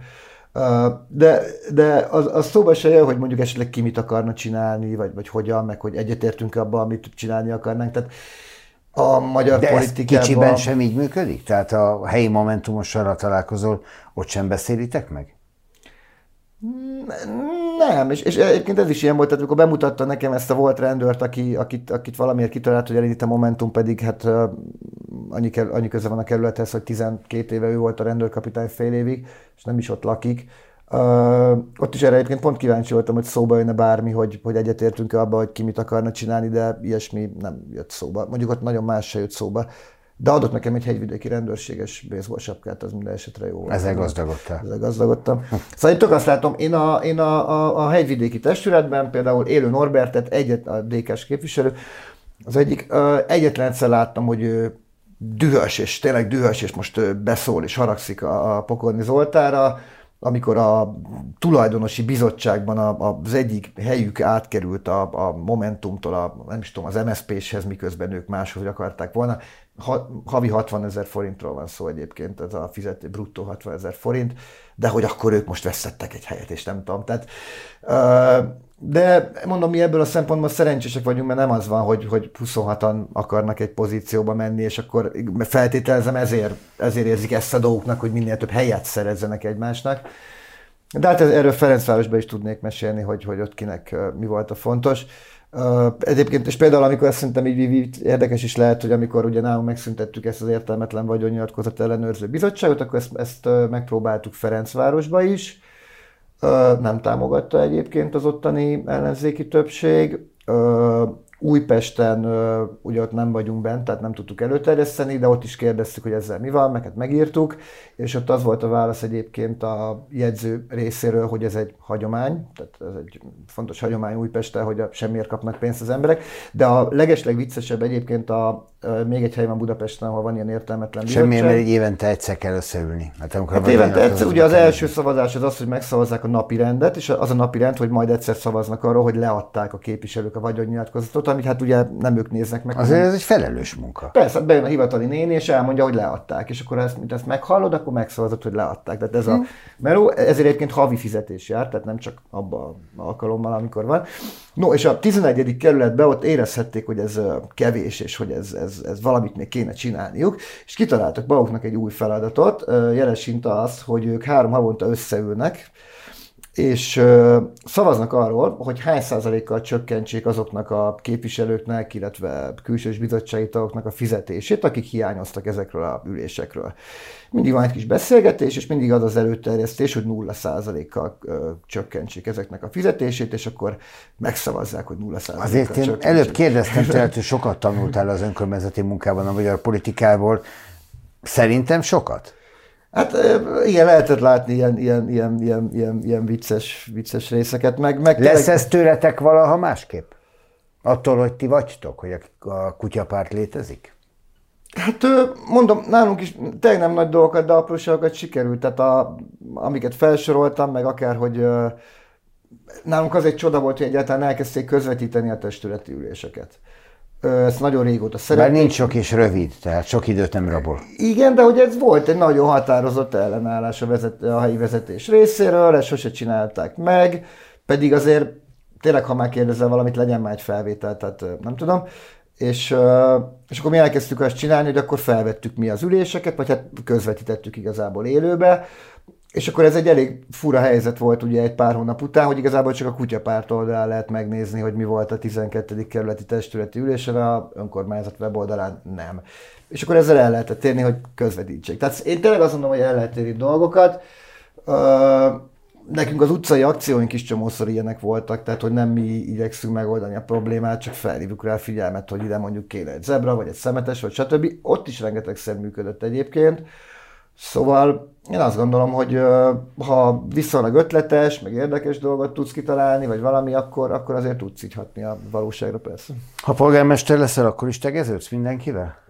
de, de az, az szóba se jön, hogy mondjuk esetleg ki mit akarna csinálni, vagy, vagy hogyan, meg hogy egyetértünk abban, amit csinálni akarnánk. Tehát a magyar De politikában... kicsiben sem így működik? Tehát a helyi momentumossal találkozol, ott sem beszélitek meg? Nem, és, és egyébként ez is ilyen volt, tehát amikor bemutatta nekem ezt a volt rendőrt, aki, akit, akit valamiért kitalált, hogy elindít a Momentum, pedig hát annyi, annyi köze van a kerülethez, hogy 12 éve ő volt a rendőrkapitány fél évig, és nem is ott lakik. Uh, ott is erre egyébként pont kíváncsi voltam, hogy szóba jönne bármi, hogy, hogy egyetértünk-e abba, hogy ki mit akarna csinálni, de ilyesmi nem jött szóba. Mondjuk ott nagyon más se jött szóba. De adott nekem egy hegyvidéki rendőrséges baseball sapkát, az minden esetre jó. Ezzel gazdagodtál. Ezzel gazdagodtam. Szóval én tök azt látom, én a, én a, a, a hegyvidéki testületben például élő Norbertet, egyet, a DK-s képviselő, az egyik, egyetlen egyszer láttam, hogy ő dühös, és tényleg dühös, és most beszól és haragszik a, a Pokorni Zoltára, amikor a tulajdonosi bizottságban az egyik helyük átkerült a, a Momentumtól, a, nem is tudom, az MSZP-shez, miközben ők máshogy akarták volna, havi 60 ezer forintról van szó egyébként, ez a fizető bruttó 60 ezer forint, de hogy akkor ők most veszettek egy helyet, és nem tudom. Tehát, de mondom, mi ebből a szempontból szerencsések vagyunk, mert nem az van, hogy, hogy 26-an akarnak egy pozícióba menni, és akkor feltételezem ezért, ezért érzik ezt a dolgoknak, hogy minél több helyet szerezzenek egymásnak. De hát erről Ferencvárosban is tudnék mesélni, hogy, hogy ott kinek mi volt a fontos. Egyébként, és például amikor azt szerintem így, így érdekes is lehet, hogy amikor ugye nálunk megszüntettük ezt az értelmetlen vagyonnyilatkozat ellenőrző bizottságot, akkor ezt, ezt megpróbáltuk Ferencvárosba is. Nem támogatta egyébként az ottani ellenzéki többség. Újpesten ugye ott nem vagyunk bent, tehát nem tudtuk előterjeszteni, de ott is kérdeztük, hogy ezzel mi van, meg hát megírtuk, és ott az volt a válasz egyébként a jegyző részéről, hogy ez egy hagyomány, tehát ez egy fontos hagyomány Újpesten, hogy semmiért kapnak pénzt az emberek, de a legesleg viccesebb egyébként a, még egy hely van Budapesten, ahol van ilyen értelmetlen Semmi, mert egy évente egyszer kell összeülni. Hát, amikor hát évente egyszer, ugye az első szavazás az az, hogy megszavazzák a napi rendet, és az a napi rend, hogy majd egyszer szavaznak arról, hogy leadták a képviselők a vagyonnyilatkozatot, amit hát ugye nem ők néznek meg. Azért ez egy felelős munka. Persze, hát bejön a hivatali néni, és elmondja, hogy leadták, és akkor ezt, mint ezt meghallod, akkor megszavazott, hogy leadták. Tehát ez a hm. meló, ezért egyébként havi fizetés jár, tehát nem csak abban alkalommal, amikor van. No, és a 11. kerületben ott érezhették, hogy ez kevés, és hogy ez, ez, ez valamit még kéne csinálniuk, és kitaláltak maguknak egy új feladatot, jelesint az, hogy ők három havonta összeülnek, és szavaznak arról, hogy hány százalékkal csökkentsék azoknak a képviselőknek, illetve külsős bizottsági tagoknak a fizetését, akik hiányoztak ezekről a ülésekről. Mindig van egy kis beszélgetés, és mindig az az előterjesztés, hogy 0 százalékkal csökkentsék ezeknek a fizetését, és akkor megszavazzák, hogy 0 százalékkal Azért én előbb kérdeztem tőled, hogy sokat tanultál az önkormányzati munkában a magyar politikából. Szerintem sokat? Hát igen, lehetett látni ilyen, ilyen, ilyen, ilyen, ilyen, ilyen vicces, vicces részeket. Meg, meg Lesz tényleg... ez tőletek valaha másképp? Attól, hogy ti vagytok, hogy a kutyapárt létezik? Hát mondom, nálunk is tényleg nem nagy dolgokat, de apróságokat sikerült. Tehát a, amiket felsoroltam, meg akár, hogy nálunk az egy csoda volt, hogy egyáltalán elkezdték közvetíteni a testületi üléseket ezt nagyon régóta szeretnék. Mert nincs sok és rövid, tehát sok időt nem rabol. Igen, de hogy ez volt egy nagyon határozott ellenállás a, vezet, a helyi vezetés részéről, ezt sose csinálták meg, pedig azért tényleg, ha már kérdezel valamit, legyen már egy felvétel, tehát nem tudom. És, és akkor mi elkezdtük azt csinálni, hogy akkor felvettük mi az üléseket, vagy hát közvetítettük igazából élőbe, és akkor ez egy elég fura helyzet volt ugye egy pár hónap után, hogy igazából csak a kutyapárt oldalán lehet megnézni, hogy mi volt a 12. kerületi testületi ülésen, a önkormányzat weboldalán nem. És akkor ezzel el lehetett térni, hogy közvetítsék. Tehát én tényleg azt mondom, hogy el lehet érni dolgokat. nekünk az utcai akcióink is csomószor ilyenek voltak, tehát hogy nem mi igyekszünk megoldani a problémát, csak felhívjuk rá a figyelmet, hogy ide mondjuk kéne egy zebra, vagy egy szemetes, vagy stb. Ott is rengetegszer működött egyébként. Szóval én azt gondolom, hogy ha viszonylag ötletes, meg érdekes dolgot tudsz kitalálni, vagy valami, akkor, akkor azért tudsz így hatni a valóságra persze. Ha polgármester leszel, akkor is tegeződsz mindenkivel?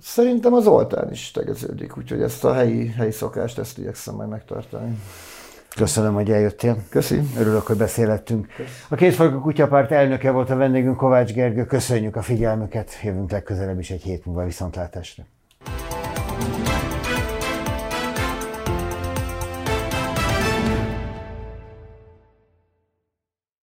Szerintem az oltán is tegeződik, úgyhogy ezt a helyi, helyi szokást, ezt igyekszem majd megtartani. Köszönöm, hogy eljöttél. Köszi. Örülök, hogy beszélettünk. A Kétfarkú Kutyapárt elnöke volt a vendégünk, Kovács Gergő. Köszönjük a figyelmüket. Jövünk legközelebb is egy hét múlva viszontlátásra.